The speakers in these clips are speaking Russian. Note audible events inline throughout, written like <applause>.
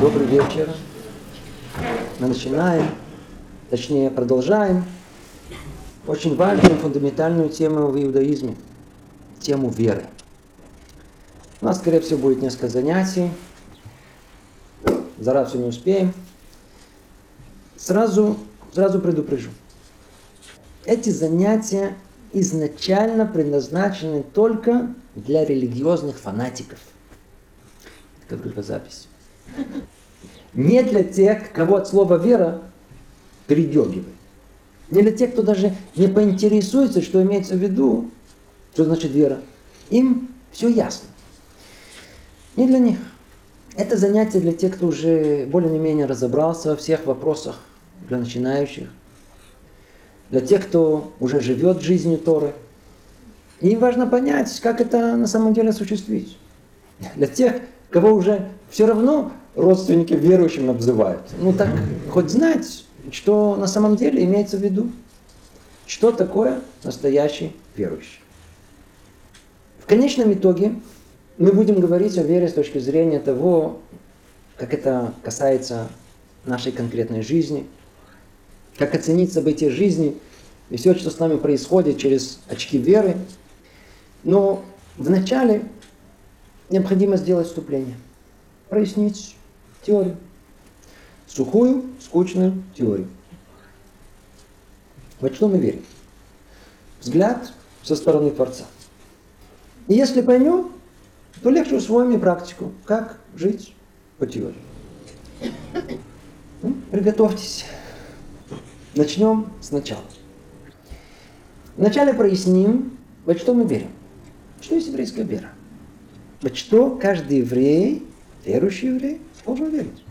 Добрый вечер. Мы начинаем, точнее продолжаем очень важную фундаментальную тему в иудаизме, тему веры. У нас, скорее всего, будет несколько занятий. За раз все не успеем. Сразу, сразу предупрежу. Эти занятия изначально предназначены только для религиозных фанатиков. Говорю по записи. Не для тех, кого от слова вера передергивает. Не для тех, кто даже не поинтересуется, что имеется в виду, что значит вера. Им все ясно. Не для них. Это занятие для тех, кто уже более-менее разобрался во всех вопросах для начинающих. Для тех, кто уже живет жизнью Торы. Им важно понять, как это на самом деле осуществить. Для тех, кого уже все равно родственники верующим обзывают. Ну так хоть знать, что на самом деле имеется в виду. Что такое настоящий верующий. В конечном итоге мы будем говорить о вере с точки зрения того, как это касается нашей конкретной жизни, как оценить события жизни и все, что с нами происходит через очки веры. Но вначале необходимо сделать вступление, прояснить теорию. Сухую, скучную теорию. Во что мы верим? Взгляд со стороны Творца. И если поймем, то легче усвоим и практику, как жить по теории. Ну, приготовьтесь. Начнем сначала. Вначале проясним, во что мы верим. Что есть еврейская вера? Во что каждый еврей, верующий еврей, должен верить.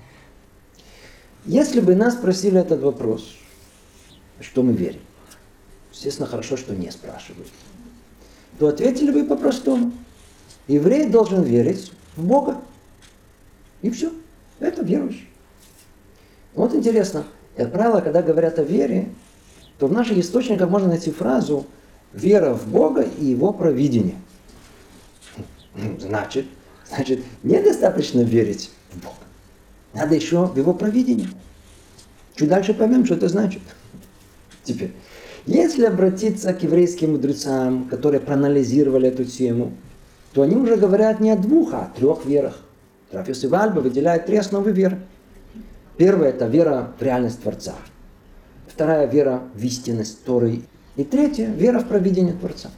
Если бы нас спросили этот вопрос, что мы верим, естественно, хорошо, что не спрашивают, то ответили бы по-простому. Еврей должен верить в Бога. И все. Это верующий. Вот интересно, как правило, когда говорят о вере, то в наших источниках можно найти фразу «вера в Бога и Его провидение». Значит, значит, недостаточно верить в Бога. Надо еще в Его провидение. Чуть дальше поймем, что это значит. Теперь, если обратиться к еврейским мудрецам, которые проанализировали эту тему, то они уже говорят не о двух, а о трех верах. Рафис и Вальба выделяют три основы веры. Первая – это вера в реальность Творца. Вторая – вера в истинность Торы. И третья – вера в провидение Творца.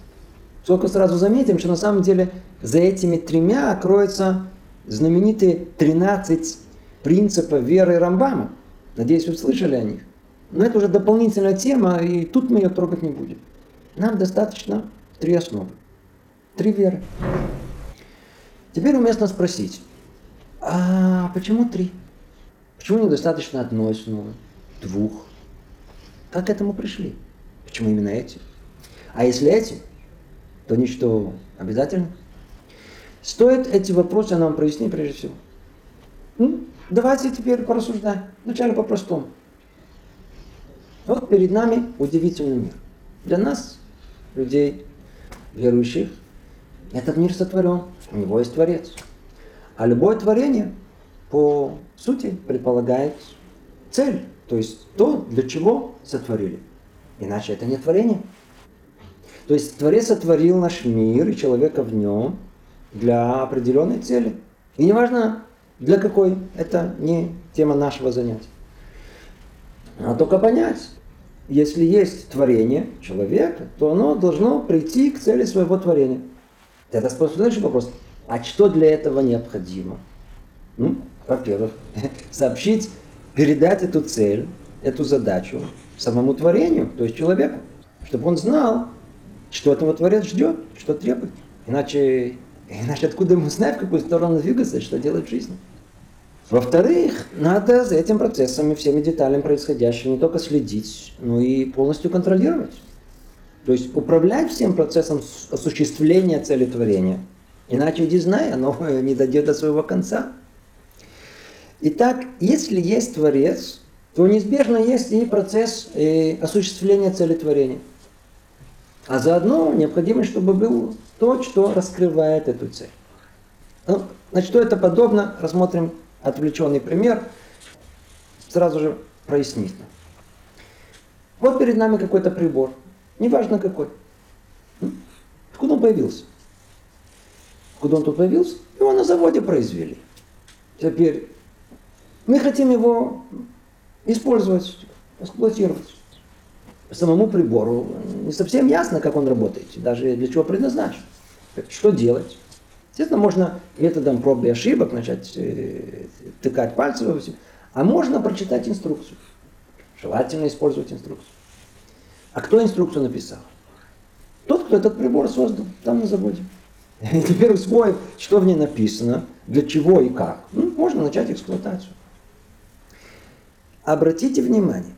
Только сразу заметим, что на самом деле за этими тремя кроются знаменитые 13 принципов веры Рамбама. Надеюсь, вы слышали о них. Но это уже дополнительная тема, и тут мы ее трогать не будем. Нам достаточно три основы. Три веры. Теперь уместно спросить, а почему три? Почему недостаточно одной основы, двух? Как к этому пришли? Почему именно эти? А если эти, то ничто обязательно? Стоит эти вопросы нам прояснить прежде всего. Ну, давайте теперь порассуждаем. Вначале по-простому. Вот перед нами удивительный мир. Для нас, людей верующих, этот мир сотворен, у него есть Творец. А любое творение, по сути, предполагает цель, то есть то, для чего сотворили. Иначе это не творение. То есть Творец сотворил наш мир и человека в нем для определенной цели. И неважно, для какой, это не тема нашего занятия. А только понять, если есть творение человека, то оно должно прийти к цели своего творения. Это следующий вопрос. А что для этого необходимо? Ну, во-первых, <laughs> сообщить, передать эту цель, эту задачу самому творению, то есть человеку, чтобы он знал, что этого творец ждет, что требует. Иначе, иначе откуда ему знать, в какую сторону двигаться, что делать в жизни? Во-вторых, надо за этим процессом и всеми деталями происходящего не только следить, но и полностью контролировать. То есть управлять всем процессом осуществления цели творения. Иначе, иди знай, оно <laughs> не дойдет до своего конца. Итак, если есть Творец, то неизбежно есть и процесс и осуществления цели творения. А заодно необходимо, чтобы был то, что раскрывает эту цель. Ну, значит, что это подобно, рассмотрим отвлеченный пример сразу же прояснит. Вот перед нами какой-то прибор, неважно какой. Откуда он появился? Откуда он тут появился? Его на заводе произвели. Теперь мы хотим его использовать, эксплуатировать. Самому прибору не совсем ясно, как он работает, даже для чего предназначен. Что делать? Естественно, можно методом проб и ошибок начать э, тыкать пальцем во все. А можно прочитать инструкцию. Желательно использовать инструкцию. А кто инструкцию написал? Тот, кто этот прибор создал, там на заводе. <laughs> И теперь усвоив, что в ней написано, для чего и как, ну, можно начать эксплуатацию. Обратите внимание,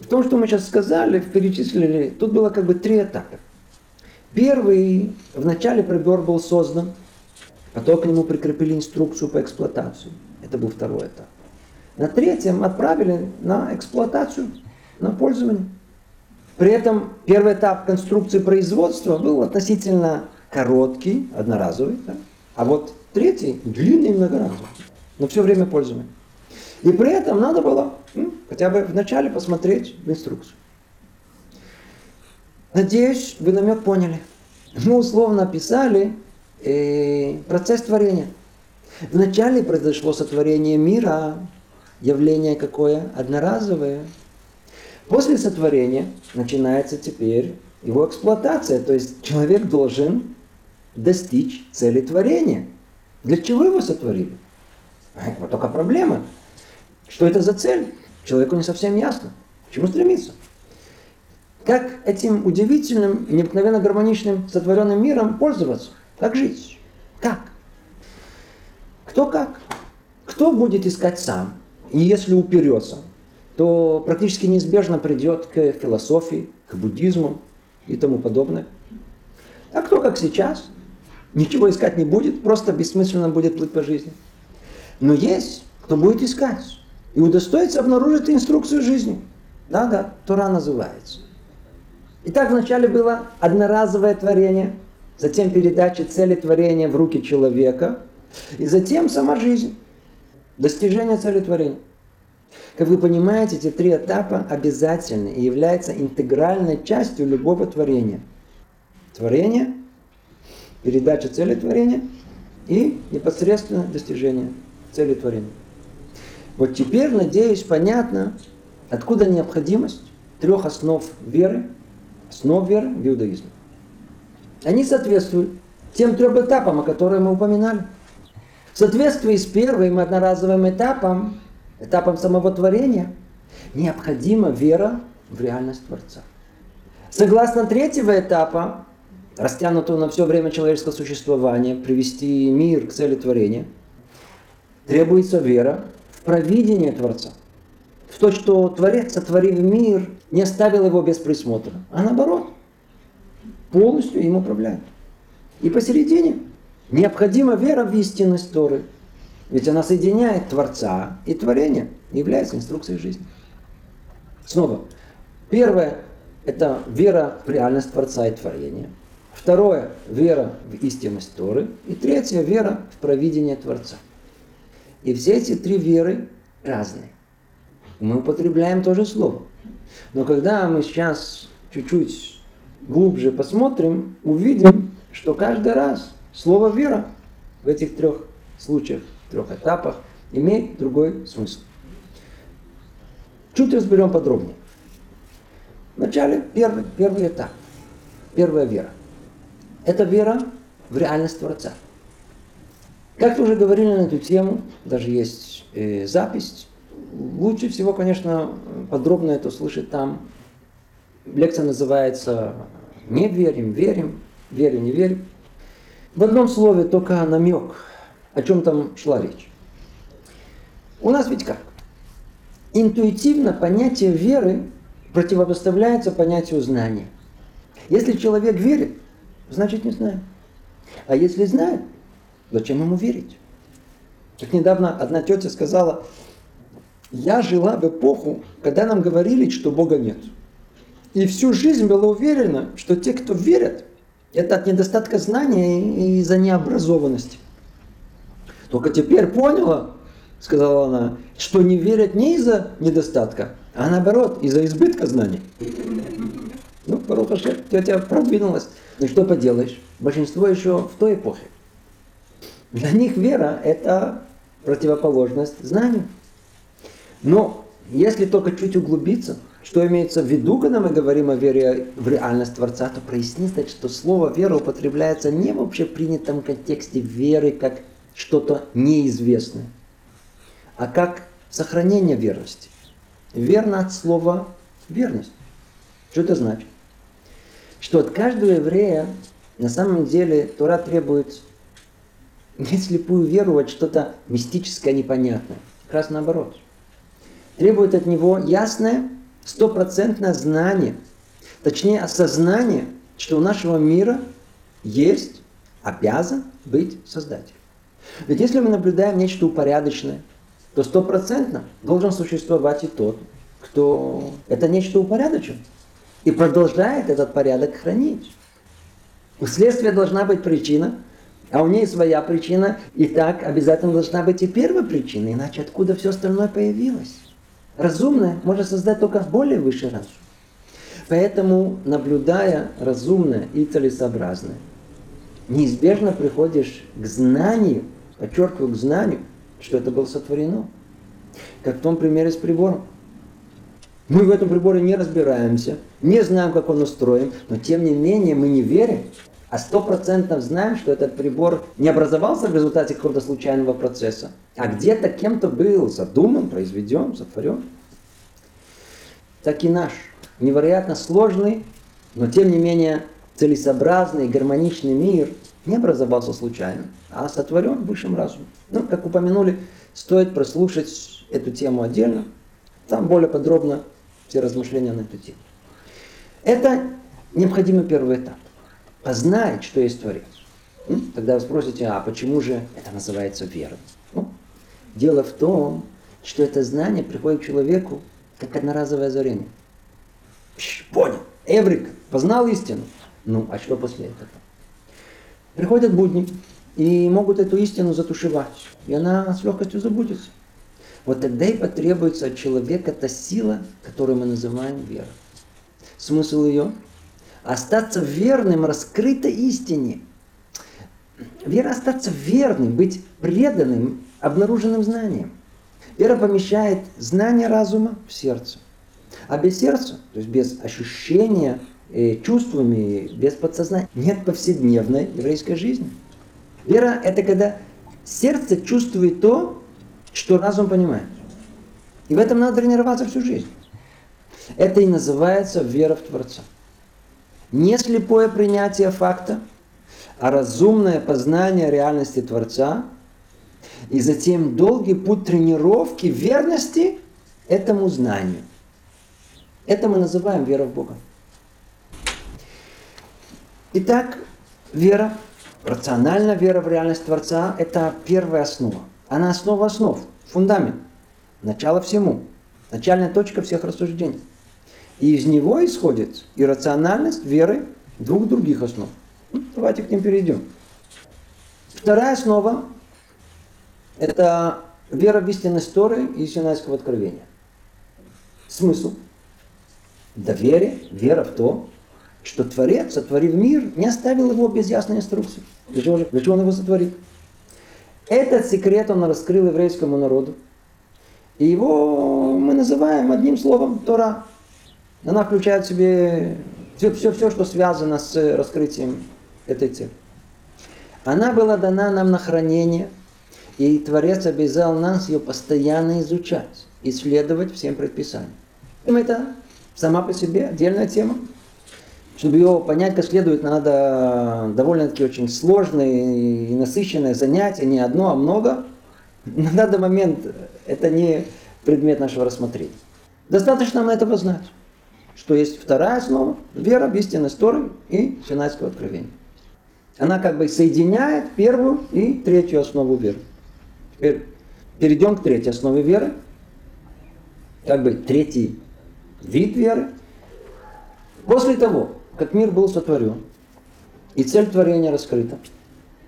в том, что мы сейчас сказали, перечислили, тут было как бы три этапа. Первый, в начале прибор был создан, потом к нему прикрепили инструкцию по эксплуатации. Это был второй этап. На третьем отправили на эксплуатацию, на пользование. При этом первый этап конструкции производства был относительно короткий, одноразовый, да? а вот третий длинный и многоразовый, но все время пользования. И при этом надо было хотя бы вначале посмотреть в инструкцию. Надеюсь, вы намек поняли. Мы условно описали э, процесс творения. Вначале произошло сотворение мира, явление какое? Одноразовое. После сотворения начинается теперь его эксплуатация. То есть человек должен достичь цели творения. Для чего его сотворили? Вот только проблема. Что это за цель? Человеку не совсем ясно. К чему стремиться? Как этим удивительным необыкновенно гармоничным сотворенным миром пользоваться? Как жить? Как? Кто как? Кто будет искать сам? И если уперется, то практически неизбежно придет к философии, к буддизму и тому подобное. А кто как сейчас? Ничего искать не будет, просто бессмысленно будет плыть по жизни. Но есть, кто будет искать и удостоится обнаружить инструкцию жизни. Да-да, Тура называется. Итак, вначале было одноразовое творение, затем передача цели творения в руки человека, и затем сама жизнь, достижение цели творения. Как вы понимаете, эти три этапа обязательны и являются интегральной частью любого творения. Творение, передача цели творения и непосредственно достижение цели творения. Вот теперь, надеюсь, понятно, откуда необходимость трех основ веры основ веры в иудаизме. Они соответствуют тем трем этапам, о которых мы упоминали. В соответствии с первым одноразовым этапом, этапом самого творения, необходима вера в реальность Творца. Согласно третьего этапа, растянутого на все время человеческого существования, привести мир к цели творения, требуется вера провидение Творца – в то, что Творец, сотворив мир, не оставил его без присмотра, а наоборот, полностью им управляет. И посередине необходима вера в истинность Торы, ведь она соединяет Творца и творение, является инструкцией жизни. Снова, первое – это вера в реальность Творца и творения. Второе – вера в истинность Торы. И третье – вера в провидение Творца. И все эти три веры разные мы употребляем то же слово. Но когда мы сейчас чуть-чуть глубже посмотрим, увидим, что каждый раз слово «вера» в этих трех случаях, трех этапах имеет другой смысл. Чуть разберем подробнее. Вначале первый, первый этап, первая вера. Это вера в реальность Творца. Как-то уже говорили на эту тему, даже есть э, запись Лучше всего, конечно, подробно это услышать там. Лекция называется «Не верим, верим, верим, не верим». В одном слове только намек, о чем там шла речь. У нас ведь как? Интуитивно понятие веры противопоставляется понятию знания. Если человек верит, значит не знает. А если знает, зачем ему верить? Как недавно одна тетя сказала, я жила в эпоху, когда нам говорили, что Бога нет. И всю жизнь была уверена, что те, кто верят, это от недостатка знания и из-за необразованности. Только теперь поняла, сказала она, что не верят не из-за недостатка, а наоборот, из-за избытка знаний. Ну, Барухаше, тетя продвинулась. Ну что поделаешь, большинство еще в той эпохе. Для них вера – это противоположность знанию. Но если только чуть углубиться, что имеется в виду, когда мы говорим о вере в реальность Творца, то прояснится, что слово «вера» употребляется не в общепринятом контексте веры, как что-то неизвестное, а как сохранение верности. Верно от слова «верность». Что это значит? Что от каждого еврея на самом деле Тора требует <laughs> не слепую веру во что-то мистическое, непонятное. Как раз наоборот. Требует от него ясное, стопроцентное знание, точнее осознание, что у нашего мира есть, обязан быть Создатель. Ведь если мы наблюдаем нечто упорядоченное, то стопроцентно должен существовать и тот, кто это нечто упорядочен и продолжает этот порядок хранить. У следствия должна быть причина, а у нее своя причина, и так обязательно должна быть и первая причина, иначе откуда все остальное появилось? Разумное может создать только более высший разум. Поэтому, наблюдая разумное и целесообразное, неизбежно приходишь к знанию, подчеркиваю, к знанию, что это было сотворено. Как в том примере с прибором. Мы в этом приборе не разбираемся, не знаем, как он устроен, но тем не менее мы не верим, а сто процентов знаем, что этот прибор не образовался в результате какого-то случайного процесса, а где-то кем-то был задуман, произведен, сотворен. Так и наш невероятно сложный, но тем не менее целесообразный, гармоничный мир не образовался случайно, а сотворен высшим разумом. Ну, как упомянули, стоит прослушать эту тему отдельно. Там более подробно все размышления на эту тему. Это необходимый первый этап. Познать, что есть Творец. Тогда вы спросите, а почему же это называется верой? Ну, дело в том, что это знание приходит к человеку как одноразовое озарение. Пш, понял, Эврик, познал истину. Ну, а что после этого? Приходят будни и могут эту истину затушевать, и она с легкостью забудется. Вот тогда и потребуется от человека та сила, которую мы называем верой. Смысл ее – остаться верным раскрытой истине. Вера – остаться верным, быть преданным обнаруженным знанием. Вера помещает знание разума в сердце. А без сердца, то есть без ощущения э, чувствами, без подсознания, нет повседневной еврейской жизни. Вера – это когда сердце чувствует то, что разум понимает. И в этом надо тренироваться всю жизнь. Это и называется вера в Творца. Не слепое принятие факта, а разумное познание реальности Творца и затем долгий путь тренировки верности этому знанию. Это мы называем вера в Бога. Итак, вера, рациональная вера в реальность Творца – это первая основа – она основа основ, фундамент, начало всему, начальная точка всех рассуждений. И из него исходит иррациональность веры двух других основ. Ну, давайте к ним перейдем. Вторая основа – это вера в истинность Торы и Синайского откровения. Смысл? Доверие, вера в то, что Творец, сотворив мир, не оставил его без ясной инструкции. Для чего, же? Для чего он его сотворил? Этот секрет он раскрыл еврейскому народу. И его мы называем одним словом Тора. Она включает в себе все, все, все, что связано с раскрытием этой цели. Она была дана нам на хранение, и Творец обязал нас ее постоянно изучать, исследовать всем предписаниям. Это сама по себе отдельная тема. Чтобы его понять как следует, надо довольно-таки очень сложное и насыщенное занятие, не одно, а много. На данный момент это не предмет нашего рассмотрения. Достаточно нам этого знать, что есть вторая основа, вера в истинность Торы и Синайского откровения. Она как бы соединяет первую и третью основу веры. Теперь перейдем к третьей основе веры. Как бы третий вид веры. После того, как мир был сотворен, и цель творения раскрыта,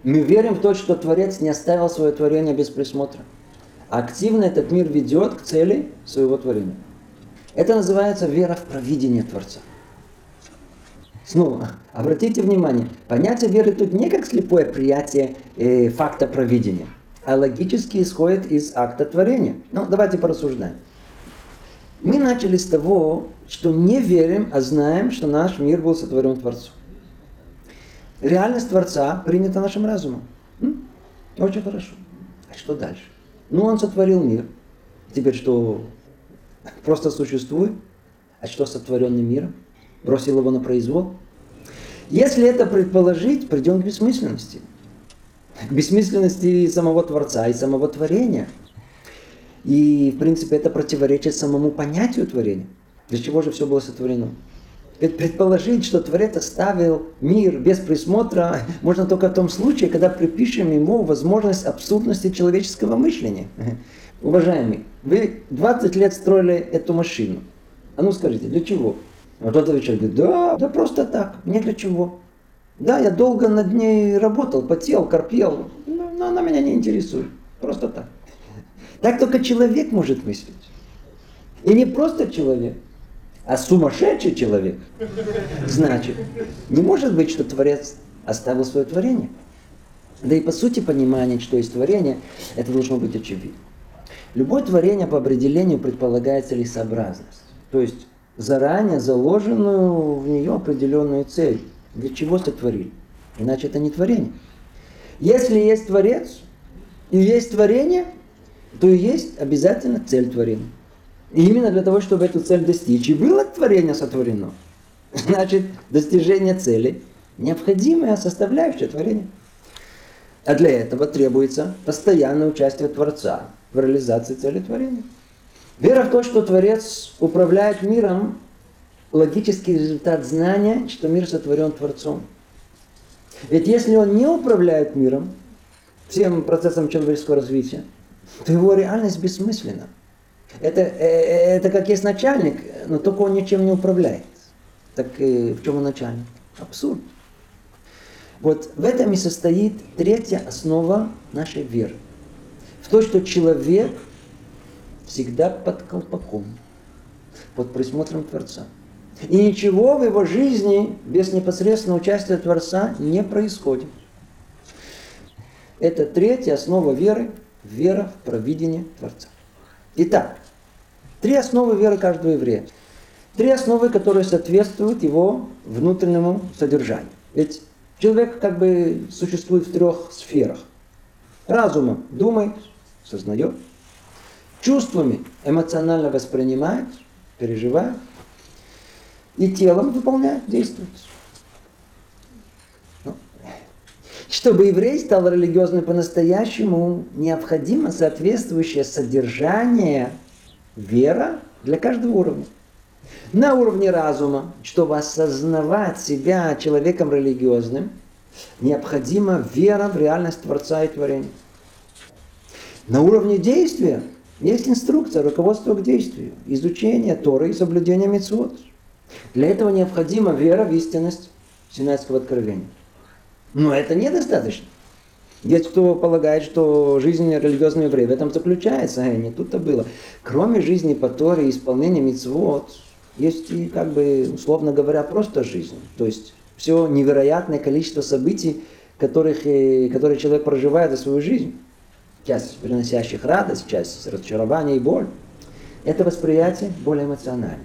Мы верим в то, что Творец не оставил свое творение без присмотра. Активно этот мир ведет к цели своего творения. Это называется вера в провидение Творца. Снова, обратите внимание, понятие веры тут не как слепое приятие э, факта провидения, а логически исходит из акта творения. Ну, давайте порассуждаем. Мы начали с того, что не верим, а знаем, что наш мир был сотворен Творцом. Реальность Творца принята нашим разумом. М? Очень хорошо. А что дальше? Ну, он сотворил мир. Теперь что, просто существует? А что сотворенным миром? бросил его на произвол. Если это предположить, придем к бессмысленности. К бессмысленности самого Творца и самого творения. И, в принципе, это противоречит самому понятию творения. Для чего же все было сотворено? Ведь предположить, что Творец оставил мир без присмотра, <laughs> можно только в том случае, когда припишем ему возможность абсурдности человеческого мышления. <laughs> Уважаемый, вы 20 лет строили эту машину. А ну скажите, для чего? А тот отвечает, говорит, да, да просто так, не для чего. Да, я долго над ней работал, потел, корпел, но она меня не интересует. Просто так. Так только человек может мыслить. И не просто человек, а сумасшедший человек. Значит, не может быть, что Творец оставил свое творение. Да и по сути понимания, что есть творение, это должно быть очевидно. Любое творение по определению предполагает целесообразность. То есть заранее заложенную в нее определенную цель. Для чего сотворили? Иначе это не творение. Если есть Творец и есть творение, то и есть обязательно цель творения. И именно для того, чтобы эту цель достичь, и было творение сотворено. <laughs> Значит, достижение цели – необходимая составляющая творения. А для этого требуется постоянное участие Творца в реализации цели творения. Вера в то, что Творец управляет миром, логический результат знания, что мир сотворен Творцом. Ведь если он не управляет миром, всем процессом человеческого развития, то его реальность бессмысленна. Это, э, э, это как есть начальник, но только он ничем не управляет. Так в чем он начальник? Абсурд. Вот в этом и состоит третья основа нашей веры. В то, что человек всегда под колпаком, под присмотром Творца. И ничего в его жизни без непосредственного участия Творца не происходит. Это третья основа веры, вера в провидение Творца. Итак, три основы веры каждого еврея. Три основы, которые соответствуют его внутреннему содержанию. Ведь человек как бы существует в трех сферах. Разумом думает, сознает, чувствами эмоционально воспринимает, переживает, и телом выполняет, действует. Ну, чтобы еврей стал религиозным по-настоящему, необходимо соответствующее содержание вера для каждого уровня. На уровне разума, чтобы осознавать себя человеком религиозным, необходима вера в реальность Творца и творения. На уровне действия есть инструкция, руководство к действию, изучение Торы и соблюдение мецвод. Для этого необходима вера в истинность Синайского откровения. Но это недостаточно. Есть кто полагает, что жизнь религиозного еврея в этом заключается, а не тут-то было. Кроме жизни по Торе и исполнения мецвод, есть и, как бы, условно говоря, просто жизнь. То есть все невероятное количество событий, которых, э, которые человек проживает за свою жизнь часть приносящих радость, часть разочарования и боль, это восприятие более эмоциональное.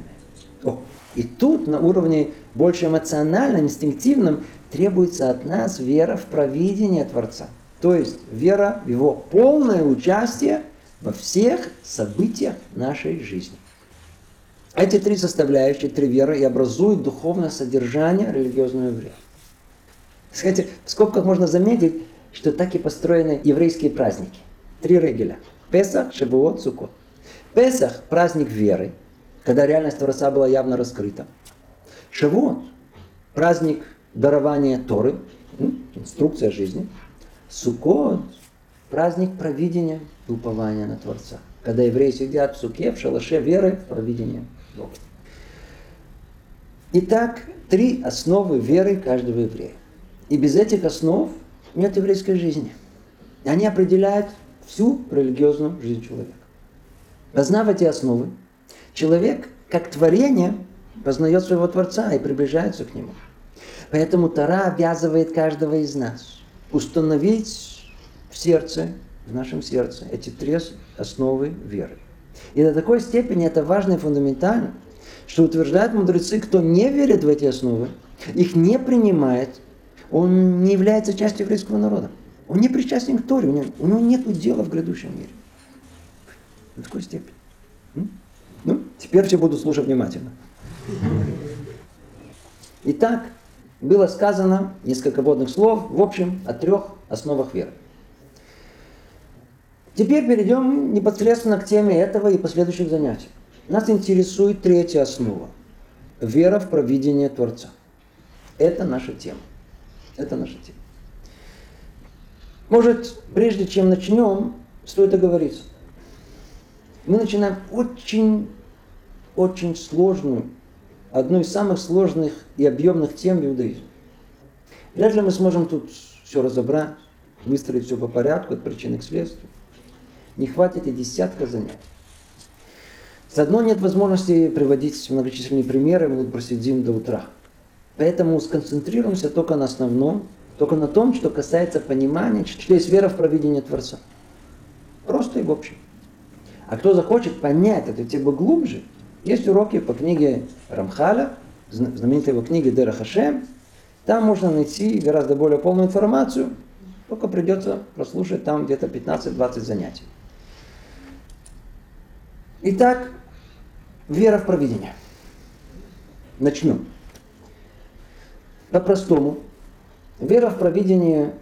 О, и тут на уровне больше эмоциональном, инстинктивном требуется от нас вера в провидение Творца. То есть вера в его полное участие во всех событиях нашей жизни. Эти три составляющие, три веры и образуют духовное содержание религиозного еврея. Кстати, в скобках можно заметить, что так и построены еврейские праздники. Три регеля. Песах, Шавуот, Сукот. Песах – праздник веры, когда реальность Творца была явно раскрыта. Шавуот – праздник дарования Торы, инструкция жизни. Сукот – праздник провидения и упования на Творца. Когда евреи сидят в суке, в шалаше веры, в провидение Бога. Итак, три основы веры каждого еврея. И без этих основ нет еврейской жизни. Они определяют всю религиозную жизнь человека. Познав эти основы, человек, как творение, познает своего Творца и приближается к Нему. Поэтому Тара обязывает каждого из нас установить в сердце, в нашем сердце, эти три основы веры. И до такой степени это важно и фундаментально, что утверждают мудрецы, кто не верит в эти основы, их не принимает, он не является частью еврейского народа. Он не причастен к Торе, у него, у него нет дела в грядущем мире. До такой степени. Ну, теперь все буду слушать внимательно. Итак, было сказано несколько водных слов, в общем, о трех основах веры. Теперь перейдем непосредственно к теме этого и последующих занятий. Нас интересует третья основа. Вера в провидение Творца. Это наша тема. Это наша тема. Может, прежде чем начнем, стоит оговориться. Мы начинаем очень, очень сложную, одну из самых сложных и объемных тем в иудаизме. Вряд ли мы сможем тут все разобрать, выстроить все по порядку, от причины к следствию. Не хватит и десятка занятий. С одной нет возможности приводить многочисленные примеры, мы тут просидим до утра. Поэтому сконцентрируемся только на основном, только на том, что касается понимания, что есть вера в провидение Творца. Просто и в общем. А кто захочет понять эту тему глубже, есть уроки по книге Рамхаля, знаменитой его книге Дера Хашем. Там можно найти гораздо более полную информацию, только придется прослушать там где-то 15-20 занятий. Итак, вера в провидение. Начнем. По-простому, вера в провидение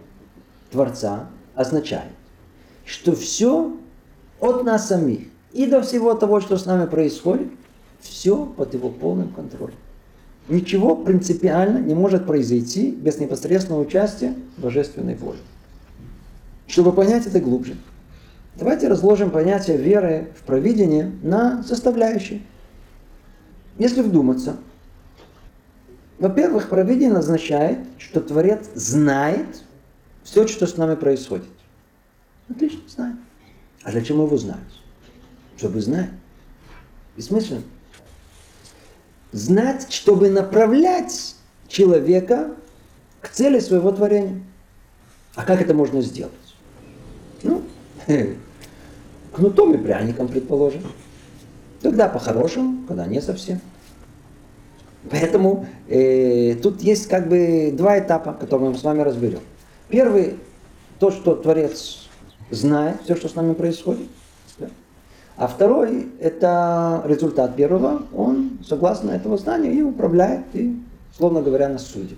Творца означает, что все от нас самих и до всего того, что с нами происходит, все под его полным контролем. Ничего принципиально не может произойти без непосредственного участия божественной воли. Чтобы понять это глубже, давайте разложим понятие веры в провидение на составляющие. Если вдуматься, во-первых, провидение означает, что Творец знает все, что с нами происходит. Отлично, знает. А зачем его знать? Чтобы знать. Бессмысленно. Знать, чтобы направлять человека к цели своего творения. А как это можно сделать? Ну, <laughs> кнутом и пряником, предположим. Тогда по-хорошему, когда не совсем. Поэтому э, тут есть как бы два этапа, которые мы с вами разберем. Первый, то, что Творец знает, все, что с нами происходит. Да? А второй, это результат первого, он, согласно этого знания, и управляет, и, словно говоря, нас судит.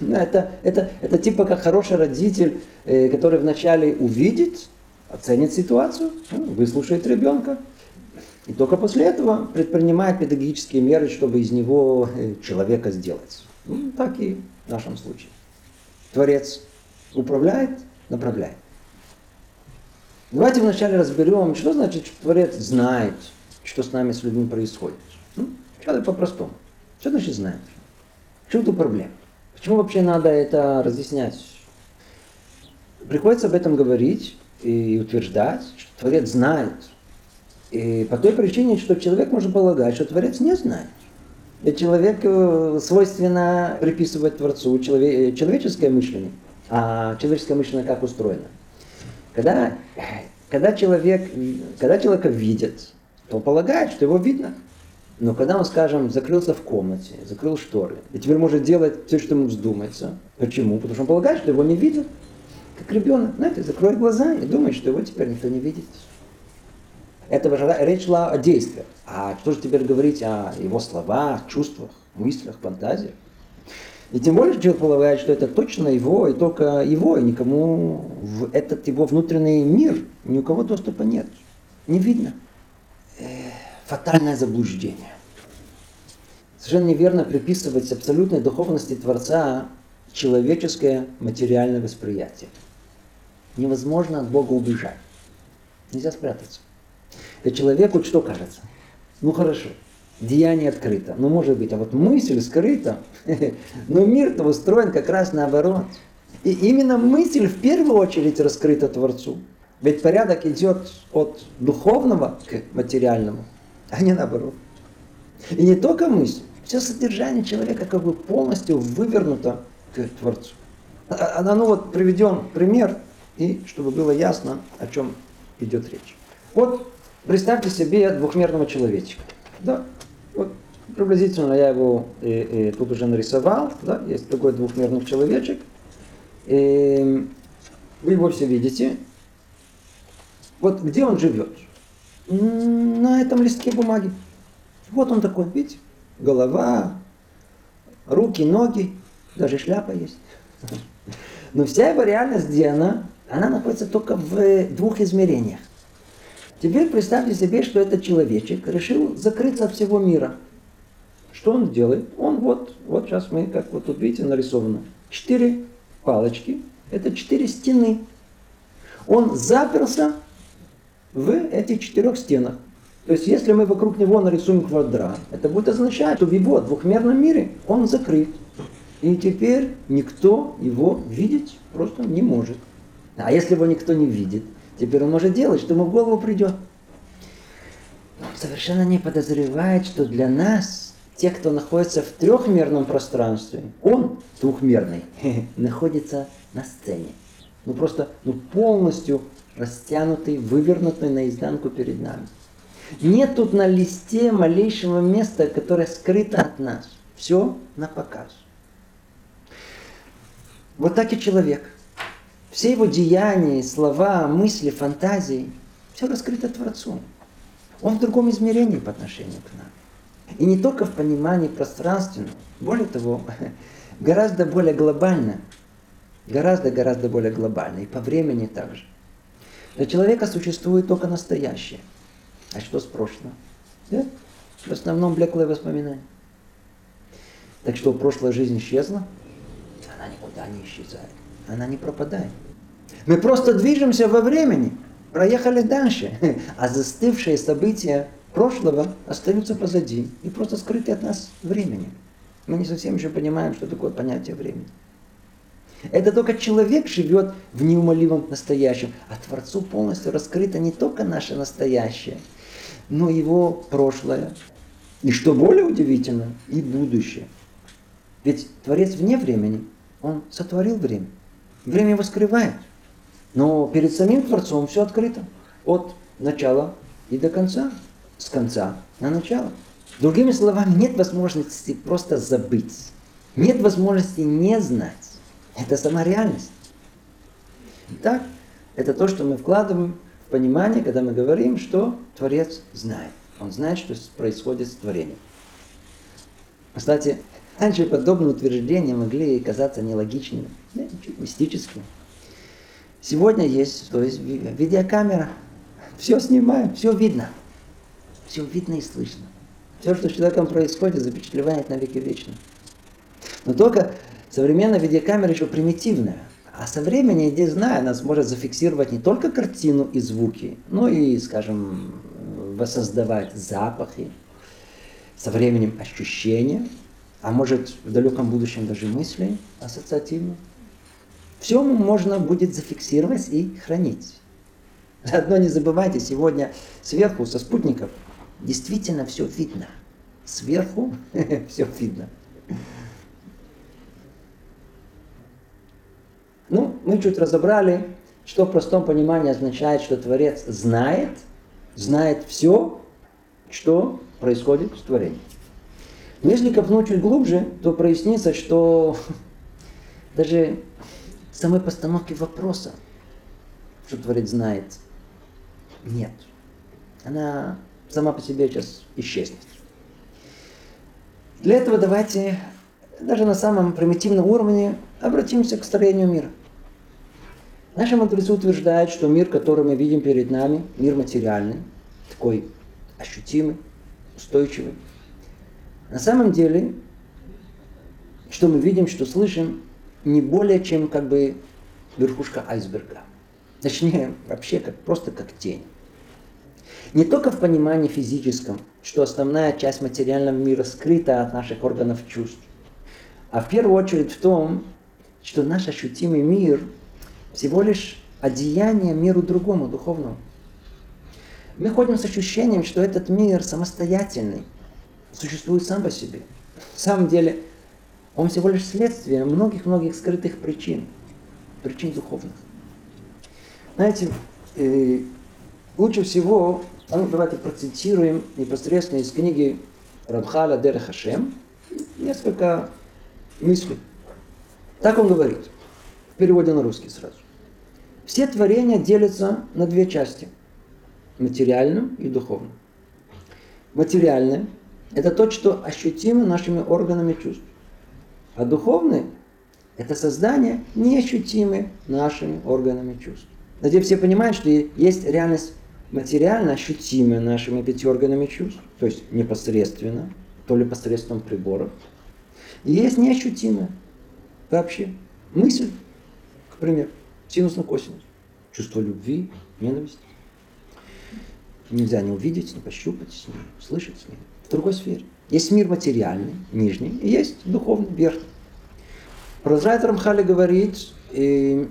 Это, это, это типа как хороший родитель, э, который вначале увидит, оценит ситуацию, ну, выслушает ребенка, и только после этого предпринимает педагогические меры, чтобы из него э, человека сделать. Ну, так и в нашем случае. Творец управляет, направляет. Давайте вначале разберем, что значит, что Творец знает, что с нами, с людьми происходит. Ну, сейчас по-простому. Что значит знает? В чем тут проблема? Почему вообще надо это разъяснять? Приходится об этом говорить и утверждать, что Творец знает, и по той причине, что человек может полагать, что Творец не знает. И человеку свойственно приписывать Творцу челове- человеческое мышление. А человеческое мышление как устроено? Когда, когда, человек, когда человека видят, то полагает, что его видно. Но когда он, скажем, закрылся в комнате, закрыл шторы, и теперь может делать все, что ему вздумается. Почему? Потому что он полагает, что его не видят. Как ребенок, знаете, закроет глаза и думает, что его теперь никто не видит. Это речь шла о действиях. А что же теперь говорить о его словах, чувствах, мыслях, фантазиях? И тем более человек полагает, что это точно его, и только его, и никому в этот его внутренний мир, ни у кого доступа нет. Не видно. Э, фатальное заблуждение. Совершенно неверно приписывать абсолютной духовности Творца человеческое материальное восприятие. Невозможно от Бога убежать. Нельзя спрятаться. И человеку что кажется? Ну хорошо, деяние открыто, ну может быть, а вот мысль скрыта. <laughs> Но мир-то устроен как раз наоборот. И именно мысль в первую очередь раскрыта Творцу. Ведь порядок идет от духовного к материальному, а не наоборот. И не только мысль, все содержание человека как бы полностью вывернуто к Творцу. А, а, ну вот приведен пример, и чтобы было ясно, о чем идет речь. Вот представьте себе двухмерного человечка. Да, вот приблизительно я его э, э, тут уже нарисовал. Да, есть такой двухмерный человечек. И вы его все видите. Вот где он живет? На этом листке бумаги. Вот он такой, видите? Голова, руки, ноги, даже шляпа есть. Но вся его реальность, где она? Она находится только в двух измерениях. Теперь представьте себе, что этот человечек решил закрыться от всего мира. Что он делает? Он вот, вот сейчас мы, как вот тут видите, нарисовано. Четыре палочки, это четыре стены. Он заперся в этих четырех стенах. То есть, если мы вокруг него нарисуем квадрат, это будет означать, что в его двухмерном мире он закрыт. И теперь никто его видеть просто не может. А если его никто не видит, теперь он может делать, что ему в голову придет. Он совершенно не подозревает, что для нас, те, кто находится в трехмерном пространстве, он двухмерный, <laughs> находится на сцене. Ну просто ну, полностью растянутый, вывернутый наизнанку перед нами. Нет тут на листе малейшего места, которое скрыто от нас. Все на показ. Вот так и человек. Все его деяния, слова, мысли, фантазии, все раскрыто Творцу. Он в другом измерении по отношению к нам. И не только в понимании пространственном, более того, <laughs> гораздо более глобально, гораздо-гораздо более глобально, и по времени также. Для человека существует только настоящее. А что с прошлым? Да? В основном блеклые воспоминания. Так что прошлая жизнь исчезла, она никуда не исчезает. Она не пропадает. Мы просто движемся во времени, проехали дальше, а застывшие события прошлого остаются позади и просто скрыты от нас временем. Мы не совсем еще понимаем, что такое понятие времени. Это только человек живет в неумолимом настоящем, а Творцу полностью раскрыто не только наше настоящее, но его прошлое. И что более удивительно, и будущее. Ведь Творец вне времени, Он сотворил время. Время его скрывает. Но перед самим Творцом все открыто. От начала и до конца. С конца на начало. Другими словами, нет возможности просто забыть. Нет возможности не знать. Это сама реальность. Итак, это то, что мы вкладываем в понимание, когда мы говорим, что Творец знает. Он знает, что происходит с творением. Кстати, раньше подобные утверждения могли казаться нелогичными, мистическими. Сегодня есть, то есть видеокамера, все снимаем, все видно. Все видно и слышно. Все, что с человеком происходит, запечатлевает на веки вечно. Но только современная видеокамера еще примитивная. А со временем, я знаю, она сможет зафиксировать не только картину и звуки, но и, скажем, воссоздавать запахи, со временем ощущения, а может в далеком будущем даже мысли ассоциативные. Все можно будет зафиксировать и хранить. Заодно не забывайте, сегодня сверху со спутников действительно все видно. Сверху <laughs> все видно. Ну, мы чуть разобрали, что в простом понимании означает, что Творец знает, знает все, что происходит в творении. Но если копнуть чуть глубже, то прояснится, что <laughs> даже самой постановки вопроса, что Творец знает, нет. Она сама по себе сейчас исчезнет. Для этого давайте даже на самом примитивном уровне обратимся к строению мира. Наши мудрецы утверждают, что мир, который мы видим перед нами, мир материальный, такой ощутимый, устойчивый. На самом деле, что мы видим, что слышим, не более чем как бы верхушка айсберга. Точнее, вообще как, просто как тень. Не только в понимании физическом, что основная часть материального мира скрыта от наших органов чувств, а в первую очередь в том, что наш ощутимый мир всего лишь одеяние миру другому, духовному. Мы ходим с ощущением, что этот мир самостоятельный, существует сам по себе. На самом деле, он всего лишь следствие многих-многих скрытых причин, причин духовных. Знаете, э, лучше всего, ну, давайте процитируем непосредственно из книги Рабхаля Дер Хашем несколько мыслей. Так он говорит, в переводе на русский сразу. Все творения делятся на две части – материальным и духовным. Материальное – это то, что ощутимо нашими органами чувств. А духовное – это создание, неощутимое нашими органами чувств. Надеюсь, все понимают, что есть реальность материально ощутимая нашими пяти органами чувств, то есть непосредственно, то ли посредством приборов. И есть неощутимая вообще мысль, к примеру, синус на косинус, чувство любви, ненависти. Нельзя не увидеть, не пощупать, не слышать, не в другой сфере. Есть мир материальный, нижний, и есть духовный, верхний. Продолжает Рамхали говорить, и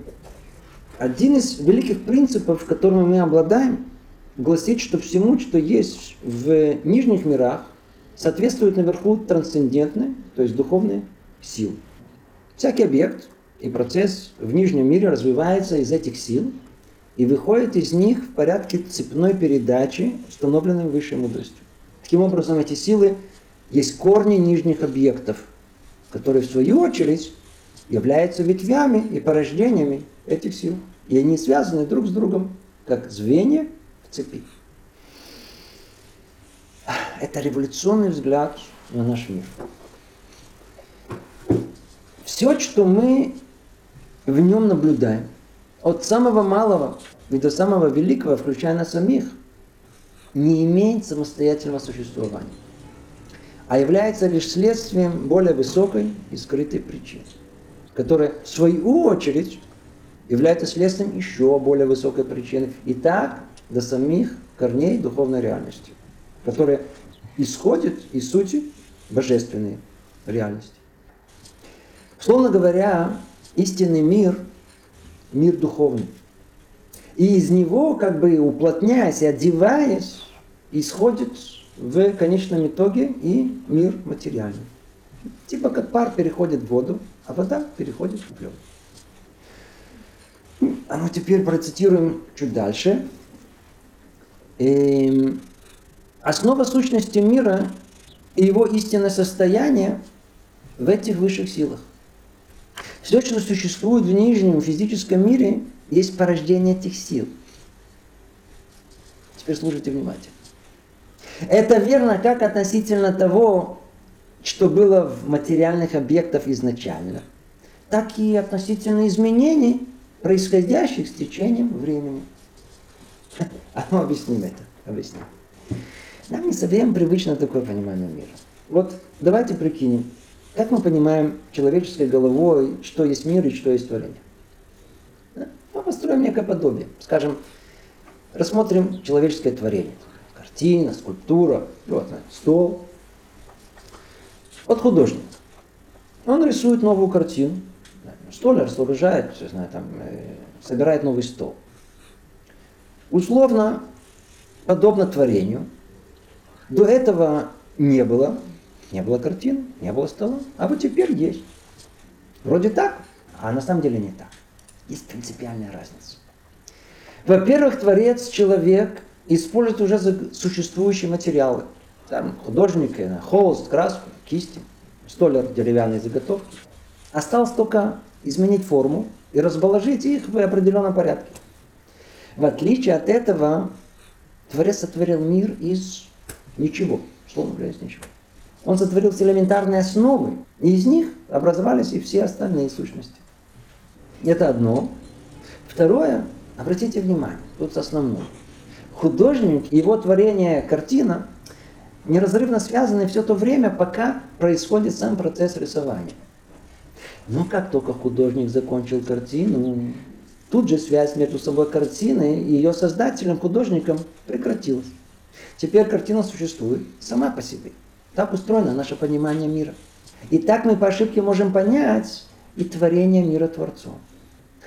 один из великих принципов, которыми мы обладаем, гласит, что всему, что есть в нижних мирах, соответствует наверху трансцендентной, то есть духовной силы. Всякий объект и процесс в нижнем мире развивается из этих сил и выходит из них в порядке цепной передачи, установленной высшей мудростью. Таким образом, эти силы есть корни нижних объектов, которые в свою очередь являются ветвями и порождениями этих сил. И они связаны друг с другом, как звенья в цепи. Это революционный взгляд на наш мир. Все, что мы в нем наблюдаем, от самого малого и до самого великого, включая нас самих, не имеет самостоятельного существования, а является лишь следствием более высокой и скрытой причины, которая, в свою очередь, является следствием еще более высокой причины. И так до самих корней духовной реальности, которая исходит из сути божественной реальности. Словно говоря, истинный мир – мир духовный. И из него, как бы уплотняясь и одеваясь, исходит в конечном итоге и мир материальный. Типа как пар переходит в воду, а вода переходит в лед. А ну теперь процитируем чуть дальше. И эм, основа сущности мира и его истинное состояние в этих высших силах. Все, что существует в нижнем физическом мире, есть порождение этих сил. Теперь слушайте внимательно. Это верно как относительно того, что было в материальных объектах изначально, так и относительно изменений, происходящих с течением времени. <laughs> А мы объясним это. Объясним. Нам не совсем привычно такое понимание мира. Вот давайте прикинем, как мы понимаем человеческой головой, что есть мир и что есть творение. Мы построим некое подобие. Скажем, рассмотрим человеческое творение. Картина, скульптура, вот, стол. Вот художник. Он рисует новую картину. Столяр сооружает, знаю, там, э, собирает новый стол. Условно, подобно творению. До этого не было, не было картин, не было стола, а вот теперь есть. Вроде так, а на самом деле не так. Есть принципиальная разница. Во-первых, творец, человек использует уже существующие материалы. Там художник, холст, краску, кисти, столяр, деревянные заготовки. Осталось только изменить форму и разболожить их в определенном порядке. В отличие от этого, Творец сотворил мир из ничего, словно говоря, из ничего. Он сотворил все элементарные основы, и из них образовались и все остальные сущности. Это одно. Второе, обратите внимание, тут основное. Художник, его творение, картина, неразрывно связаны все то время, пока происходит сам процесс рисования. Но как только художник закончил картину, тут же связь между собой картиной и ее создателем, художником, прекратилась. Теперь картина существует сама по себе. Так устроено наше понимание мира. И так мы по ошибке можем понять и творение мира Творцом.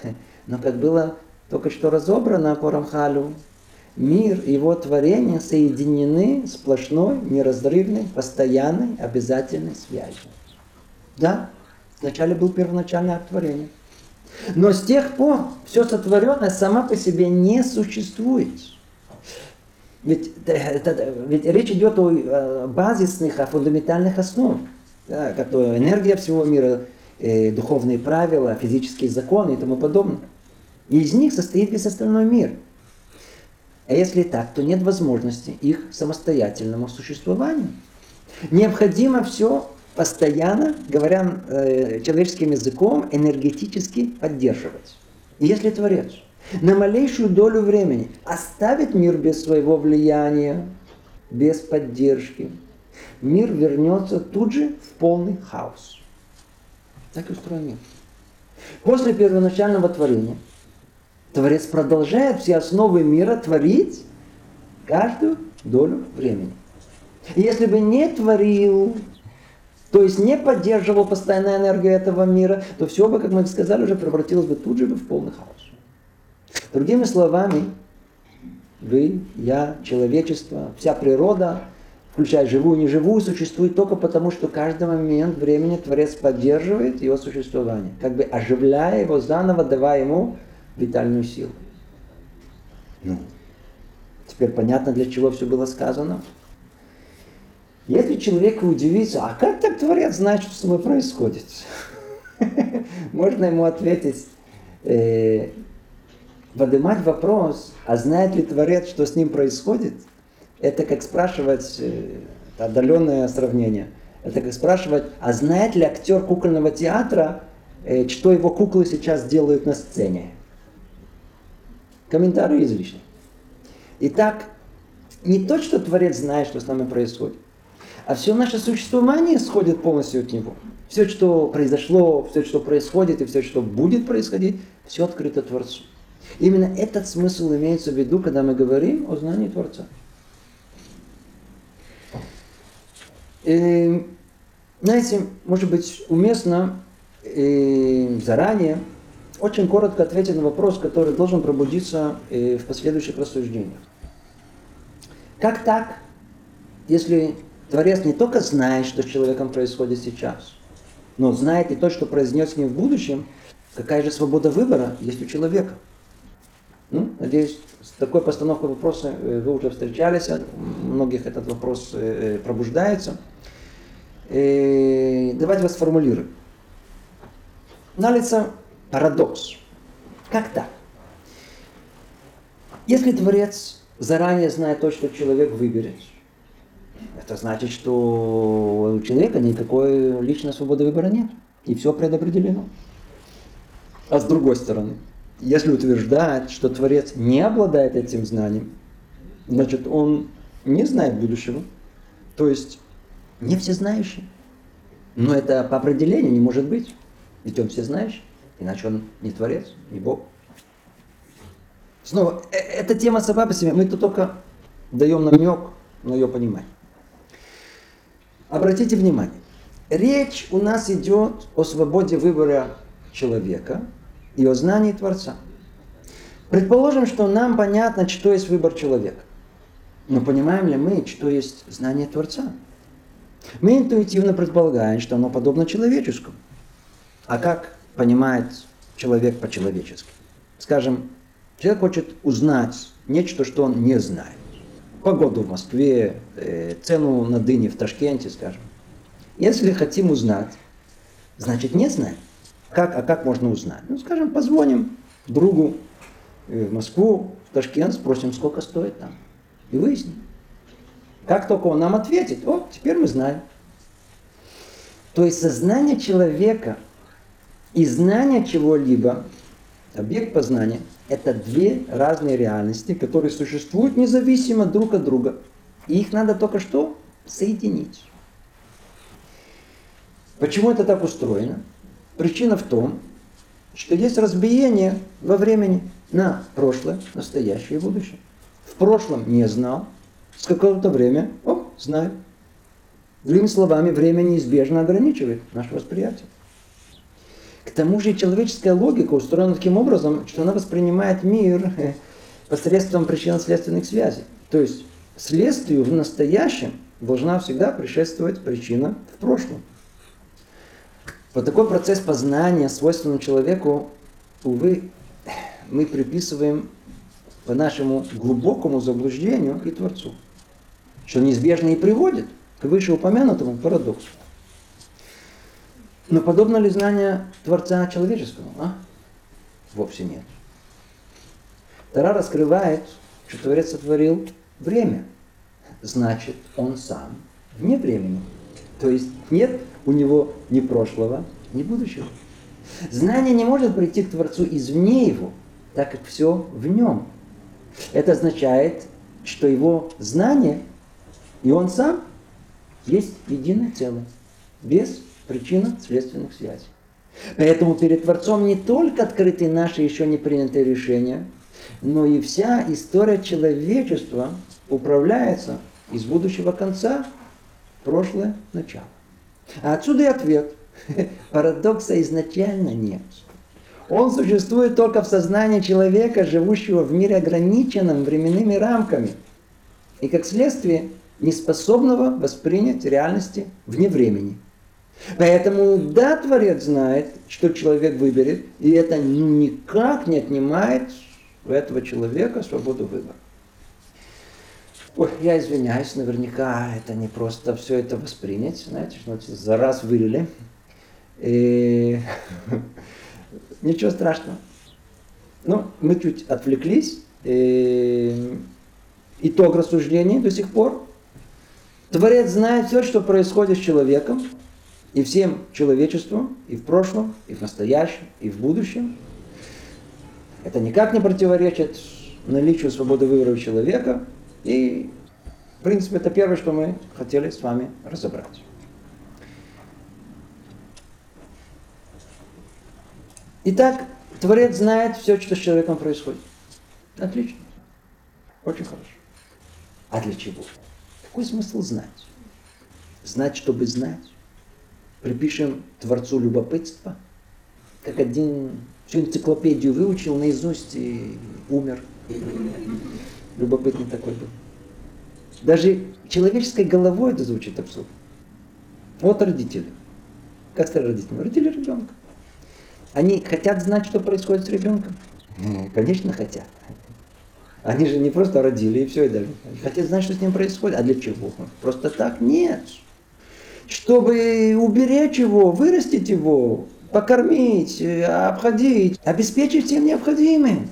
<laughs> Но как было только что разобрано по Рамхалю, мир и его творение соединены сплошной, неразрывной, постоянной, обязательной связью. Да, вначале был первоначальный акт творения. Но с тех пор все сотворенное само по себе не существует. Ведь, это, ведь речь идет о базисных, о фундаментальных основах, да, как энергия всего мира, э, духовные правила, физические законы и тому подобное. И из них состоит весь остальной мир. А если так, то нет возможности их самостоятельному существованию. Необходимо все постоянно, говоря э, человеческим языком, энергетически поддерживать. И если Творец на малейшую долю времени оставит мир без своего влияния, без поддержки, мир вернется тут же в полный хаос. Так и устроен мир. После первоначального творения Творец продолжает все основы мира творить каждую долю времени. И если бы не творил, то есть не поддерживал постоянную энергию этого мира, то все бы, как мы сказали, уже превратилось бы тут же в полный хаос. Другими словами, вы, я, человечество, вся природа, включая живую и неживую, существует только потому, что каждый момент времени Творец поддерживает его существование, как бы оживляя его заново, давая ему витальную силу. Ну, теперь понятно, для чего все было сказано. Если человек удивится, а как так Творец знает, что с тобой происходит? <laughs> Можно ему ответить, э, поднимать вопрос, а знает ли Творец, что с ним происходит, это как спрашивать, э, отдаленное сравнение, это как спрашивать, а знает ли актер кукольного театра, э, что его куклы сейчас делают на сцене? Комментарий излишний. Итак, не то, что Творец знает, что с нами происходит, а все наше существование сходит полностью от Него. Все, что произошло, все, что происходит и все, что будет происходить, все открыто Творцу. Именно этот смысл имеется в виду, когда мы говорим о знании Творца. И, знаете, может быть уместно и заранее очень коротко ответить на вопрос, который должен пробудиться в последующих рассуждениях. Как так, если Творец не только знает, что с человеком происходит сейчас, но знает и то, что произнес с ним в будущем, какая же свобода выбора есть у человека. Ну, надеюсь, с такой постановкой вопроса э, вы уже встречались, у многих этот вопрос э, э, пробуждается. И давайте вас сформулируем. Налица парадокс. Как так? Если Творец заранее знает то, что человек выберет, это значит, что у человека никакой личной свободы выбора нет. И все предопределено. А с другой стороны, если утверждать, что Творец не обладает этим знанием, значит, он не знает будущего. То есть не всезнающий. Но это по определению не может быть. Ведь он всезнающий. Иначе он не Творец, не Бог. Снова, э, эта тема сама по себе. Мы тут только даем намек на ее понимание. Обратите внимание, речь у нас идет о свободе выбора человека и о знании Творца. Предположим, что нам понятно, что есть выбор человека. Но понимаем ли мы, что есть знание Творца? Мы интуитивно предполагаем, что оно подобно человеческому. А как понимает человек по-человечески? Скажем, человек хочет узнать нечто, что он не знает погоду в Москве, э, цену на дыни в Ташкенте, скажем. Если хотим узнать, значит не знаем. Как, а как можно узнать? Ну, скажем, позвоним другу э, в Москву, в Ташкент, спросим, сколько стоит там. И выясним. Как только он нам ответит, о, теперь мы знаем. То есть сознание человека и знание чего-либо, объект познания – это две разные реальности, которые существуют независимо друг от друга. И их надо только что соединить. Почему это так устроено? Причина в том, что есть разбиение во времени на прошлое, настоящее и будущее. В прошлом не знал, с какого-то время, о, знаю. Другими словами, время неизбежно ограничивает наше восприятие. К тому же человеческая логика устроена таким образом, что она воспринимает мир э, посредством причинно-следственных связей. То есть следствию в настоящем должна всегда предшествовать причина в прошлом. Вот такой процесс познания, свойственный человеку, увы, мы приписываем по нашему глубокому заблуждению и Творцу, что неизбежно и приводит к вышеупомянутому парадоксу. Но подобно ли знание Творца человеческому? А? Вовсе нет. Тара раскрывает, что Творец сотворил время. Значит, он сам вне времени. То есть нет у него ни прошлого, ни будущего. Знание не может прийти к Творцу извне его, так как все в нем. Это означает, что его знание и он сам есть единое целое, без причинно-следственных связей. Поэтому перед Творцом не только открыты наши еще не принятые решения, но и вся история человечества управляется из будущего конца в прошлое начало. А отсюда и ответ. <laughs> Парадокса изначально нет. Он существует только в сознании человека, живущего в мире ограниченном временными рамками. И как следствие, неспособного воспринять реальности вне времени. Поэтому, да, Творец знает, что человек выберет, и это никак не отнимает у этого человека свободу выбора. Ой, я извиняюсь, наверняка это не просто все это воспринять, знаете, что за раз вылили. И... <laughs> Ничего страшного. Ну, мы чуть отвлеклись. И... Итог рассуждений до сих пор. Творец знает все, что происходит с человеком, и всем человечеством, и в прошлом, и в настоящем, и в будущем. Это никак не противоречит наличию свободы выбора человека. И, в принципе, это первое, что мы хотели с вами разобрать. Итак, Творец знает все, что с человеком происходит. Отлично. Очень хорошо. А для чего? Какой смысл знать? Знать, чтобы знать. Припишем Творцу любопытство. Как один всю энциклопедию выучил наизусть и умер. Любопытный такой был. Даже человеческой головой это звучит абсурдно. Вот родители. Как стали родителями? Родили ребенка. Они хотят знать, что происходит с ребенком? Конечно, хотят. Они же не просто родили и все, и даже. хотят знать, что с ним происходит. А для чего? Просто так? Нет. Чтобы уберечь его, вырастить его, покормить, обходить, обеспечить всем необходимым.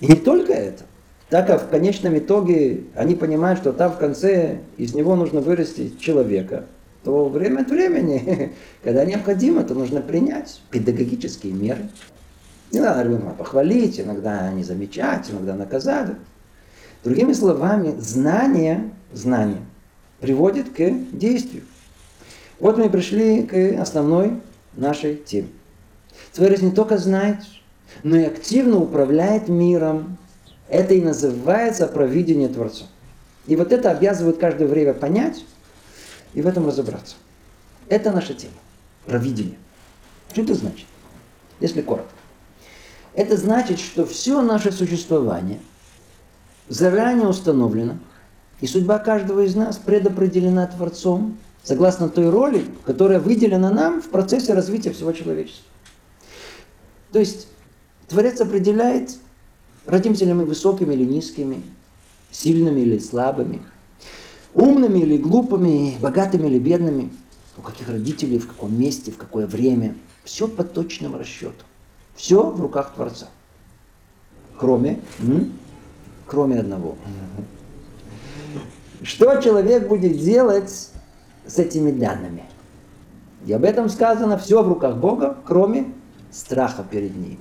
И не только это. Так как в конечном итоге они понимают, что там в конце из него нужно вырастить человека, то время от времени, <laughs> когда необходимо, то нужно принять педагогические меры. Надо ребенка похвалить, иногда не замечать, иногда наказать. Другими словами, знание, знание приводит к действию. Вот мы пришли к основной нашей теме. Творец не только знает, но и активно управляет миром. Это и называется провидение Творца. И вот это обязывает каждое время понять и в этом разобраться. Это наша тема. Провидение. Что это значит? Если коротко. Это значит, что все наше существование заранее установлено, и судьба каждого из нас предопределена Творцом, согласно той роли, которая выделена нам в процессе развития всего человечества. То есть Творец определяет, родимся ли мы высокими или низкими, сильными или слабыми, умными или глупыми, богатыми или бедными, у каких родителей, в каком месте, в какое время. Все по точному расчету. Все в руках Творца. Кроме, кроме одного. Что человек будет делать с этими данными? И об этом сказано, все в руках Бога, кроме страха перед Ним.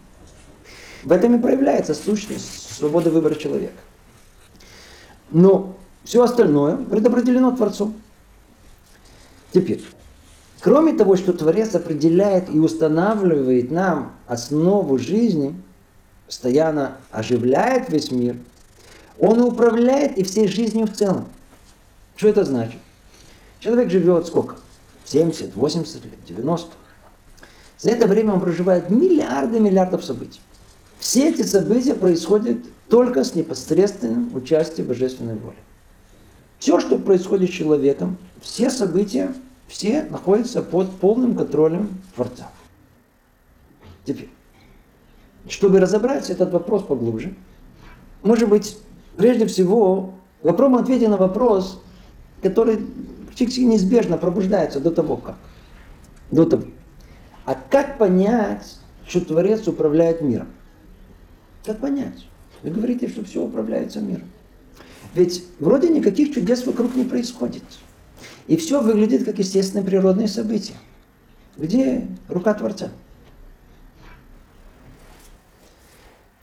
В этом и проявляется сущность свободы выбора человека. Но все остальное предопределено Творцом. Теперь, Кроме того, что Творец определяет и устанавливает нам основу жизни, постоянно оживляет весь мир, он управляет и всей жизнью в целом. Что это значит? Человек живет сколько? 70, 80 лет, 90. За это время он проживает миллиарды миллиардов событий. Все эти события происходят только с непосредственным участием божественной воли. Все, что происходит с человеком, все события, все находятся под полным контролем Творца. Теперь, чтобы разобрать этот вопрос поглубже, может быть, прежде всего, попробуем ответить на вопрос, который практически неизбежно пробуждается до того, как. До того. А как понять, что Творец управляет миром? Как понять? Вы говорите, что все управляется миром. Ведь вроде никаких чудес вокруг не происходит. И все выглядит как естественные природные события. Где рука Творца?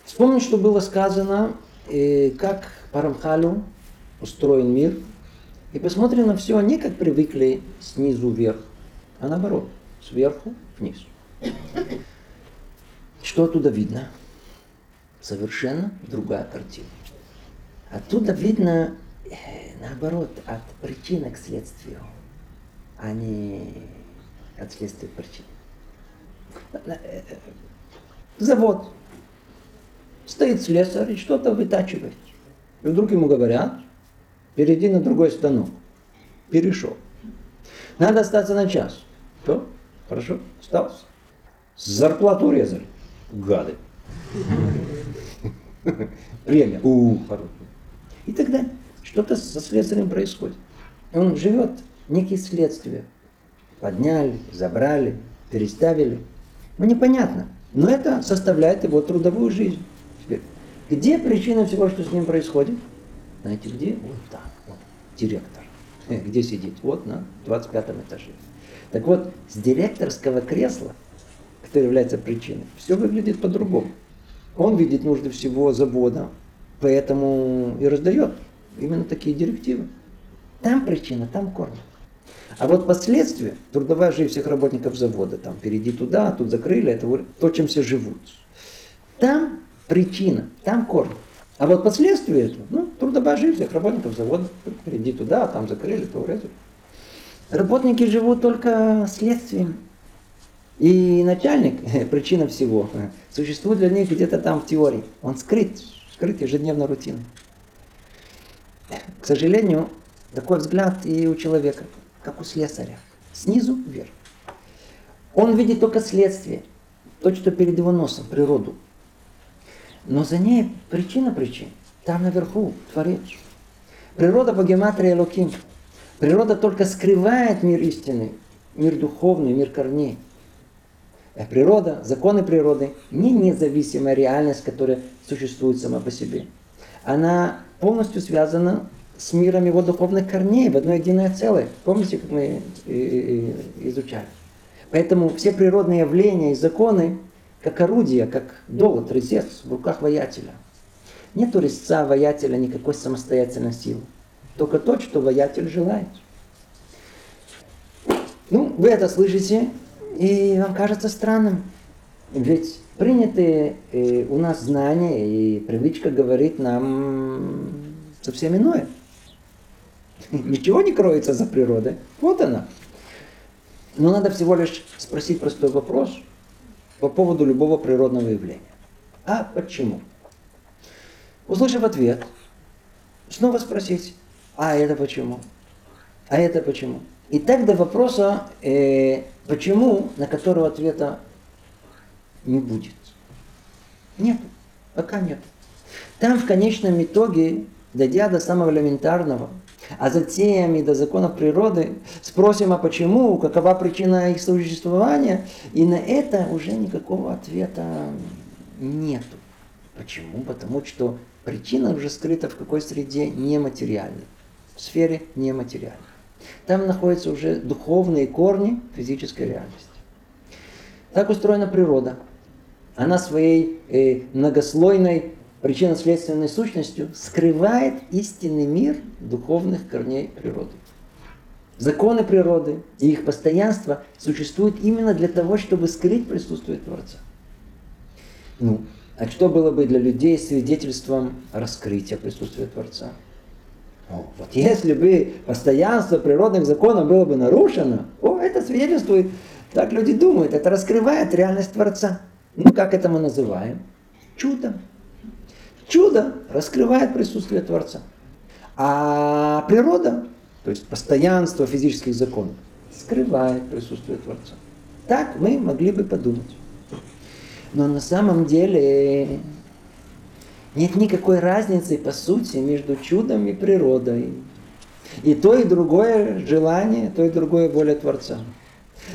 Вспомним, что было сказано, э, как Парамхалю устроен мир, и посмотрим на все не как привыкли снизу вверх, а наоборот, сверху вниз. Что оттуда видно? Совершенно другая картина. Оттуда видно, э, наоборот, от причины к следствию, а не от следствия к причине. Э, завод. Стоит слесарь и что-то вытачивает. И вдруг ему говорят, перейди на другой станок. Перешел. Надо остаться на час. Что? Хорошо, остался. Зарплату урезали. Гады. Время. У, хорошо. И тогда что-то со следствием происходит. Он живет некие следствия. Подняли, забрали, переставили. Ну, непонятно. Но это составляет его трудовую жизнь. Теперь, где причина всего, что с ним происходит? Знаете, где? Вот там, директор. Э, где сидит? Вот на 25 этаже. Так вот, с директорского кресла, которое является причиной, все выглядит по-другому. Он видит нужды всего завода, поэтому и раздает именно такие директивы. Там причина, там корм. А вот последствия, трудовая жизнь всех работников завода, там, перейди туда, тут закрыли, это то, чем все живут. Там причина, там корм. А вот последствия этого, ну, трудовая жизнь всех работников завода, перейди туда, там закрыли, то урезали. Работники живут только следствием. И начальник, <laughs> причина всего, существует для них где-то там в теории. Он скрыт, скрыт ежедневной рутиной. К сожалению, такой взгляд и у человека, как у слесаря. Снизу вверх. Он видит только следствие, то, что перед его носом, природу. Но за ней причина причин. Там наверху Творец. Природа по гематрии Луким. Природа только скрывает мир истины, мир духовный, мир корней. А природа, законы природы не независимая реальность, которая существует сама по себе. Она полностью связана с миром его духовных корней в одно единое целое. Помните, как мы э, э, изучали? Поэтому все природные явления и законы, как орудия, как долот, резец в руках воятеля. Нет у резца воятеля никакой самостоятельной силы. Только то, что воятель желает. Ну, вы это слышите, и вам кажется странным. Ведь принятые э, у нас знания и привычка говорит нам совсем иное. <laughs> Ничего не кроется за природой. Вот она. Но надо всего лишь спросить простой вопрос по поводу любого природного явления. А почему? Услышав ответ, снова спросить, а это почему? А это почему? И так до вопроса, э, почему, на которого ответа не будет. Нет, пока нет. Там в конечном итоге, дойдя до самого элементарного, а затем и до законов природы, спросим, а почему, какова причина их существования, и на это уже никакого ответа нету. Почему? Потому что причина уже скрыта в какой среде нематериальной, в сфере нематериальной. Там находятся уже духовные корни физической реальности. Так устроена природа. Она своей э, многослойной причинно-следственной сущностью скрывает истинный мир духовных корней природы. Законы природы и их постоянство существуют именно для того, чтобы скрыть присутствие Творца. Ну, а что было бы для людей свидетельством раскрытия присутствия Творца? О, вот если бы постоянство природных законов было бы нарушено, о, это свидетельствует Так люди думают, это раскрывает реальность Творца. Ну, как это мы называем? Чудо. Чудо раскрывает присутствие Творца. А природа, то есть постоянство физических законов, скрывает присутствие Творца. Так мы могли бы подумать. Но на самом деле нет никакой разницы, по сути, между чудом и природой. И то, и другое желание, то и другое воля Творца.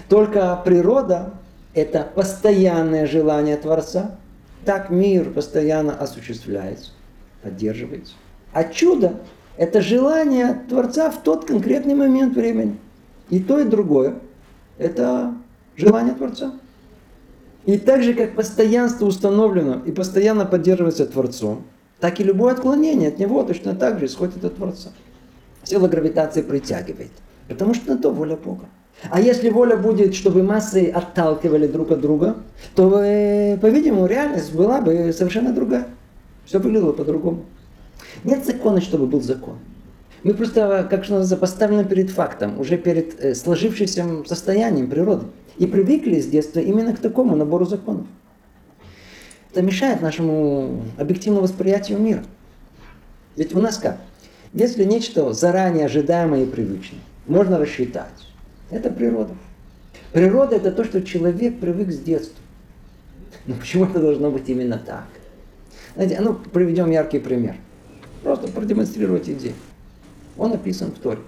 Только природа – это постоянное желание Творца. Так мир постоянно осуществляется, поддерживается. А чудо – это желание Творца в тот конкретный момент времени. И то, и другое – это желание Творца. И так же, как постоянство установлено и постоянно поддерживается Творцом, так и любое отклонение от него точно так же исходит от Творца. Сила гравитации притягивает, потому что на то воля Бога. А если воля будет, чтобы массы отталкивали друг от друга, то, э, по-видимому, реальность была бы совершенно другая. Все выглядело по-другому. Нет закона, чтобы был закон. Мы просто, как что называется, поставлены перед фактом, уже перед э, сложившимся состоянием природы. И привыкли с детства именно к такому набору законов. Это мешает нашему объективному восприятию мира. Ведь у нас как? Если нечто заранее ожидаемое и привычное, можно рассчитать. Это природа. Природа это то, что человек привык с детства. Но почему это должно быть именно так? Знаете, а ну приведем яркий пример. Просто продемонстрировать идею. Он описан в Торе.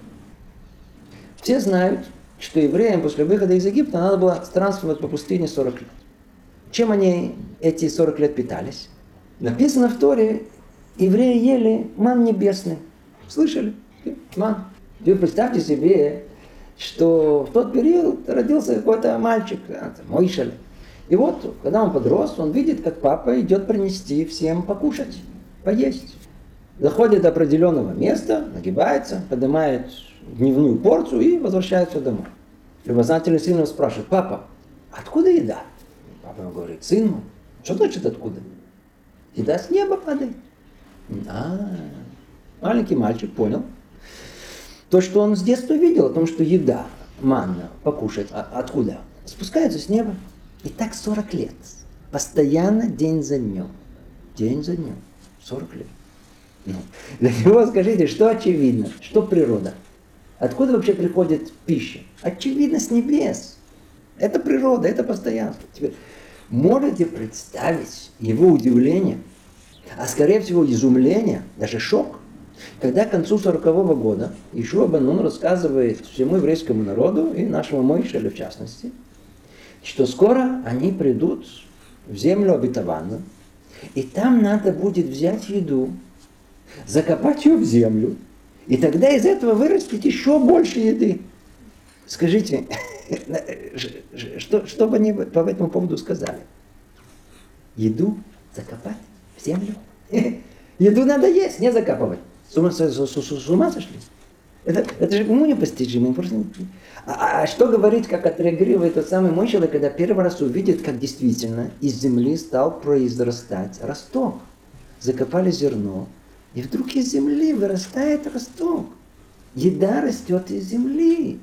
Все знают, что евреям после выхода из Египта надо было странствовать по пустыне 40 лет. Чем они эти 40 лет питались? Написано в Торе, евреи ели ман небесный. Слышали? Ман. Вы представьте себе, что в тот период родился какой-то мальчик, Мойшель. И вот, когда он подрос, он видит, как папа идет принести всем покушать, поесть. Заходит до определенного места, нагибается, поднимает дневную порцию и возвращается домой. Любознательный сын его спрашивает, папа, откуда еда? Папа говорит, сын мой, что значит откуда? Еда с неба падает. А, маленький мальчик понял. То, что он с детства видел, о том, что еда, манна, покушать, а откуда? Спускается с неба. И так 40 лет. Постоянно день за днем. День за днем. 40 лет. Ну, для него скажите, что очевидно, что природа? Откуда вообще приходит пища? Очевидно, с небес. Это природа, это постоянство. Теперь, можете представить его удивление, а скорее всего изумление, даже шок, когда к концу 40 -го года Ишуа Банун рассказывает всему еврейскому народу и нашему Моишелю в частности, что скоро они придут в землю обетованную, и там надо будет взять еду, закопать ее в землю, и тогда из этого вырастет еще больше еды. Скажите, <laughs> что, что бы они по этому поводу сказали? Еду закопать в землю? <laughs> Еду надо есть, не закапывать. С ума, с, с, с, ума сошли? Это, это же уму непостижимо. Просто... А, а что говорить, как отреагирует тот самый мой человек, когда первый раз увидит, как действительно из земли стал произрастать росток. Закопали зерно, и вдруг из земли вырастает росток. Еда растет из земли,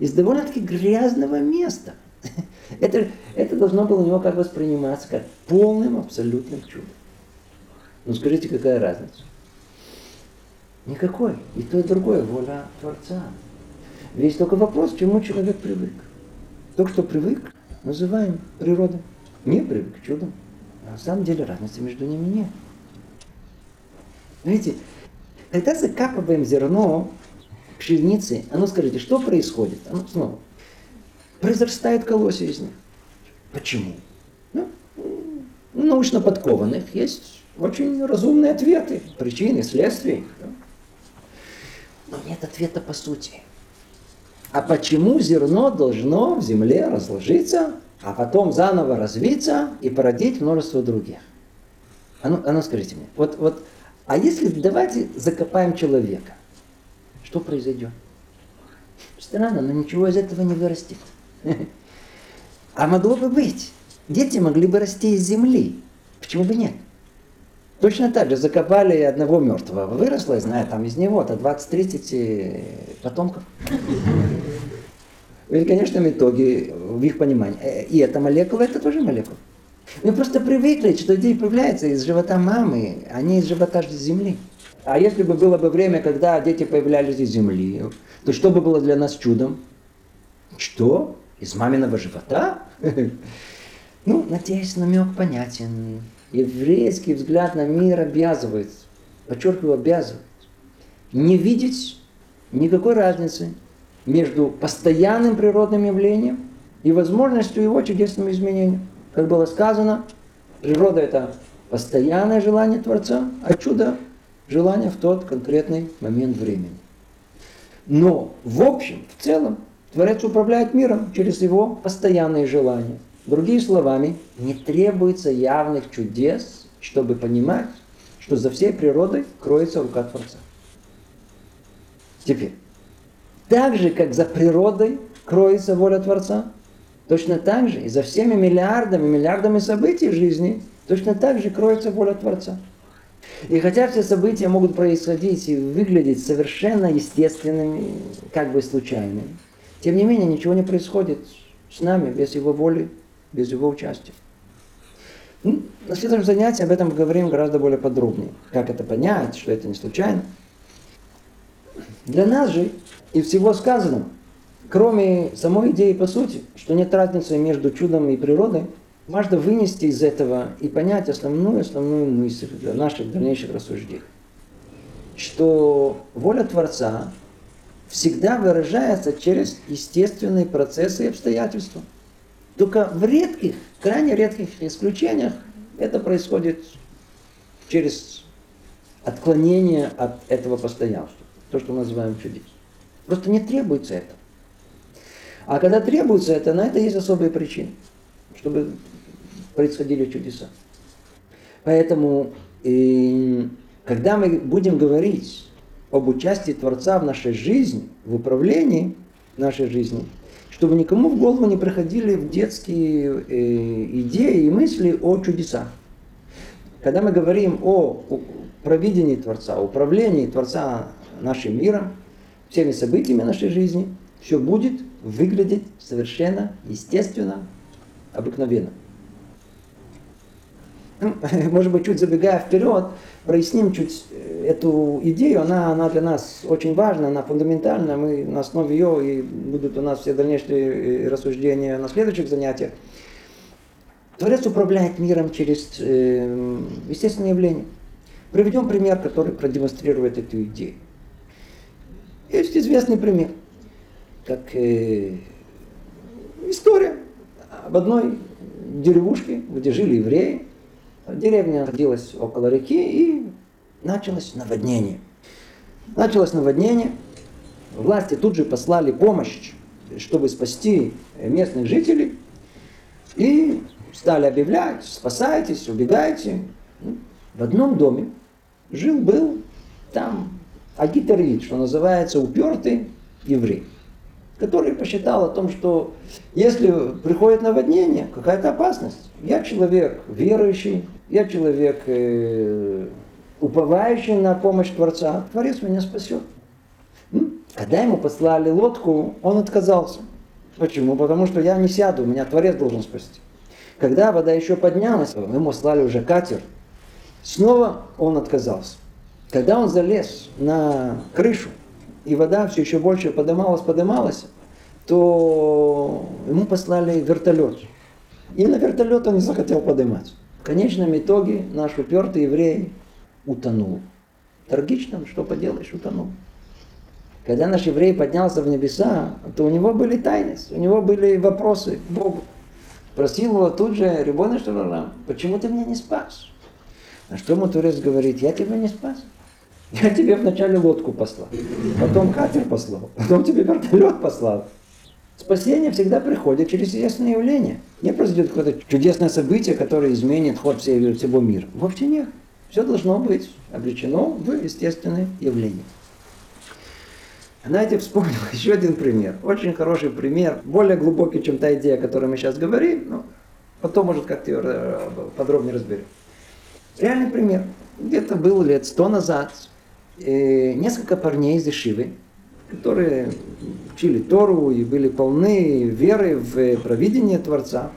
из довольно-таки грязного места. <laughs> Это, это должно было у него как восприниматься как полным абсолютным чудом. Ну скажите, какая разница? Никакой. И то, и другое воля Творца. Весь только вопрос, к чему человек привык. То, что привык, называем природой. Не привык чудом. А на самом деле разницы между ними нет. Видите, когда закапываем зерно пшеницы, а ну скажите, что происходит? А ну снова. Произрастают колосья из них. Почему? Ну, научно подкованных есть очень разумные ответы, причины, следствия. Но нет ответа по сути. А почему зерно должно в земле разложиться, а потом заново развиться и породить множество других? А ну, а ну скажите мне, вот, вот а если давайте закопаем человека, что произойдет? Странно, но ничего из этого не вырастет. <laughs> А могло бы быть. Дети могли бы расти из земли. Почему бы нет? Точно так же закопали одного мертвого. Выросло, я знаю, там из него-то 20-30 потомков. в конечном итоге, в их понимании, э, и эта молекула, это тоже молекула. Мы просто привыкли, что дети появляются из живота мамы, а не из живота земли. А если бы было бы время, когда дети появлялись из земли, то что бы было для нас чудом? Что? Из маминого живота? <laughs> Ну, надеюсь, намек понятен. Еврейский взгляд на мир обязывает, подчеркиваю, обязывает, не видеть никакой разницы между постоянным природным явлением и возможностью его чудесного изменения. Как было сказано, природа это постоянное желание Творца, а чудо – желание в тот конкретный момент времени. Но в общем, в целом, Творец управляет миром через его постоянные желания. Другими словами, не требуется явных чудес, чтобы понимать, что за всей природой кроется рука Творца. Теперь, так же, как за природой кроется воля Творца, точно так же и за всеми миллиардами, миллиардами событий в жизни, точно так же кроется воля Творца. И хотя все события могут происходить и выглядеть совершенно естественными, как бы случайными, тем не менее ничего не происходит с нами без его воли, без его участия. Ну, на следующем занятии об этом поговорим гораздо более подробнее. Как это понять, что это не случайно. Для нас же и всего сказанного, кроме самой идеи по сути, что нет разницы между чудом и природой, важно вынести из этого и понять основную, основную мысль для наших дальнейших рассуждений. Что воля Творца всегда выражается через естественные процессы и обстоятельства. Только в редких, крайне редких исключениях это происходит через отклонение от этого постоянства. То, что мы называем чудес. Просто не требуется это. А когда требуется это, на это есть особые причины, чтобы происходили чудеса. Поэтому, и, когда мы будем говорить об участии Творца в нашей жизни, в управлении нашей жизни, чтобы никому в голову не приходили в детские э, идеи и мысли о чудесах. Когда мы говорим о провидении Творца, управлении Творца нашим миром, всеми событиями нашей жизни, все будет выглядеть совершенно естественно, обыкновенно. <laughs> Может быть, чуть забегая вперед, проясним чуть э, эту идею. Она, она для нас очень важна, она фундаментальна. Мы на основе ее и будут у нас все дальнейшие э, рассуждения на следующих занятиях. Творец управляет миром через э, естественные явления. Приведем пример, который продемонстрирует эту идею. Есть известный пример, как э, история об одной деревушке, где жили евреи. Деревня находилась около реки, и началось наводнение. Началось наводнение, власти тут же послали помощь, чтобы спасти местных жителей, и стали объявлять, спасайтесь, убегайте. В одном доме жил-был там агитарит, что называется, упертый еврей, который посчитал о том, что если приходит наводнение, какая-то опасность, я человек верующий, я человек э, уповающий на помощь Творца, Творец меня спасет. Когда ему послали лодку, он отказался. Почему? Потому что я не сяду, меня Творец должен спасти. Когда вода еще поднялась, ему слали уже катер, снова он отказался. Когда он залез на крышу, и вода все еще больше подымалась, подымалась, то ему послали вертолет. И на вертолет он не захотел поднимать. В конечном итоге наш упертый еврей утонул. Трагично, что поделаешь, утонул. Когда наш еврей поднялся в небеса, то у него были тайны, у него были вопросы к Богу. Просил его тут же, Рибона Шарарам, почему ты меня не спас? А что ему Турец говорит, я тебя не спас. Я тебе вначале лодку послал, потом катер послал, потом тебе вертолет послал. Спасение всегда приходит через естественное явление. Не произойдет какое-то чудесное событие, которое изменит ход всего мира. Вовсе нет. Все должно быть обречено в естественное явление. Знаете, вспомнил <laughs> еще один пример. Очень хороший пример, более глубокий, чем та идея, о которой мы сейчас говорим. Но потом, может, как-то ее э, подробнее разберем. Реальный пример. Где-то был лет сто назад несколько парней из Ишивы которые учили Тору и были полны веры в провидение Творца,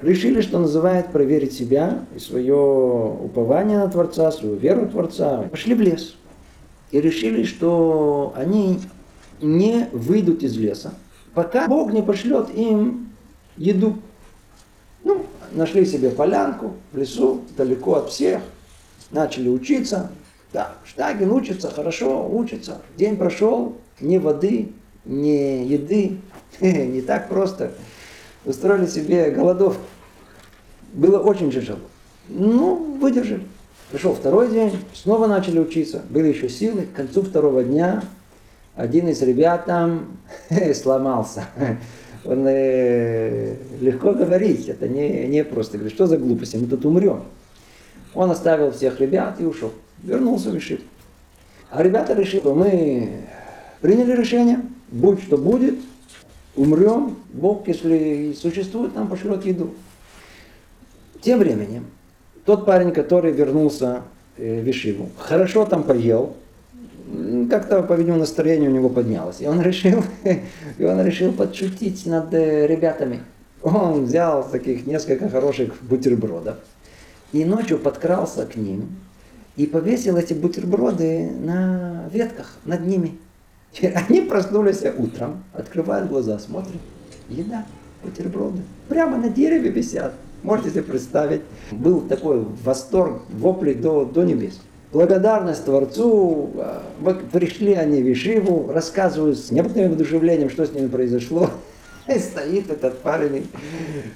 решили, что называет проверить себя и свое упование на Творца, свою веру в Творца. Пошли в лес. И решили, что они не выйдут из леса, пока Бог не пошлет им еду. Ну, нашли себе полянку в лесу, далеко от всех, начали учиться. Да, Штагин учится, хорошо учится. День прошел, ни воды, ни еды, <laughs> не так просто. Устроили себе голодовку. Было очень тяжело. Ну, выдержали. Пришел второй день, снова начали учиться. Были еще силы. К концу второго дня один из ребят там <laughs> сломался. Он э, легко говорить, это не, не просто говорит, что за глупости, мы тут умрем. Он оставил всех ребят и ушел. Вернулся в Ишив. А ребята решили, мы приняли решение, будь что будет, умрем, Бог, если существует, нам пошлет еду. Тем временем, тот парень, который вернулся э, в Ишиву, хорошо там поел, как-то, по-видимому, настроение у него поднялось. И он <laughs> решил, и он решил подшутить над э, ребятами. Он взял таких несколько хороших бутербродов и ночью подкрался к ним и повесил эти бутерброды на ветках над ними. Они проснулись утром, открывают глаза, смотрят, еда, бутерброды. Прямо на дереве висят. Можете себе представить. Был такой восторг, вопли до, до небес. Благодарность Творцу. А, пришли они в Ишиву, рассказывают с необыкновенным воодушевлением, что с ними произошло. И стоит этот парень,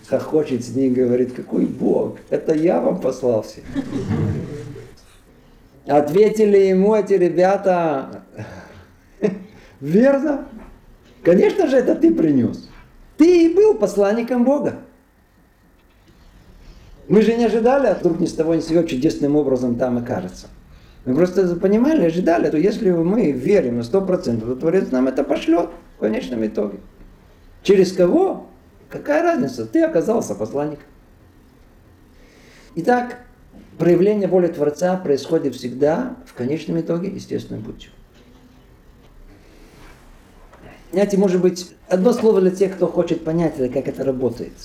хохочет с ним, говорит, какой Бог, это я вам послался. Ответили ему эти ребята, верно, конечно же, это ты принес. Ты и был посланником Бога. Мы же не ожидали, а вдруг ни с того ни с сего чудесным образом там окажется. Мы просто понимали, ожидали, то если мы верим на сто процентов, то Творец нам это пошлет в конечном итоге. Через кого? Какая разница? Ты оказался посланником. Итак, проявление воли Творца происходит всегда в конечном итоге естественным путем. Знаете, может быть, одно слово для тех, кто хочет понять, как это работает –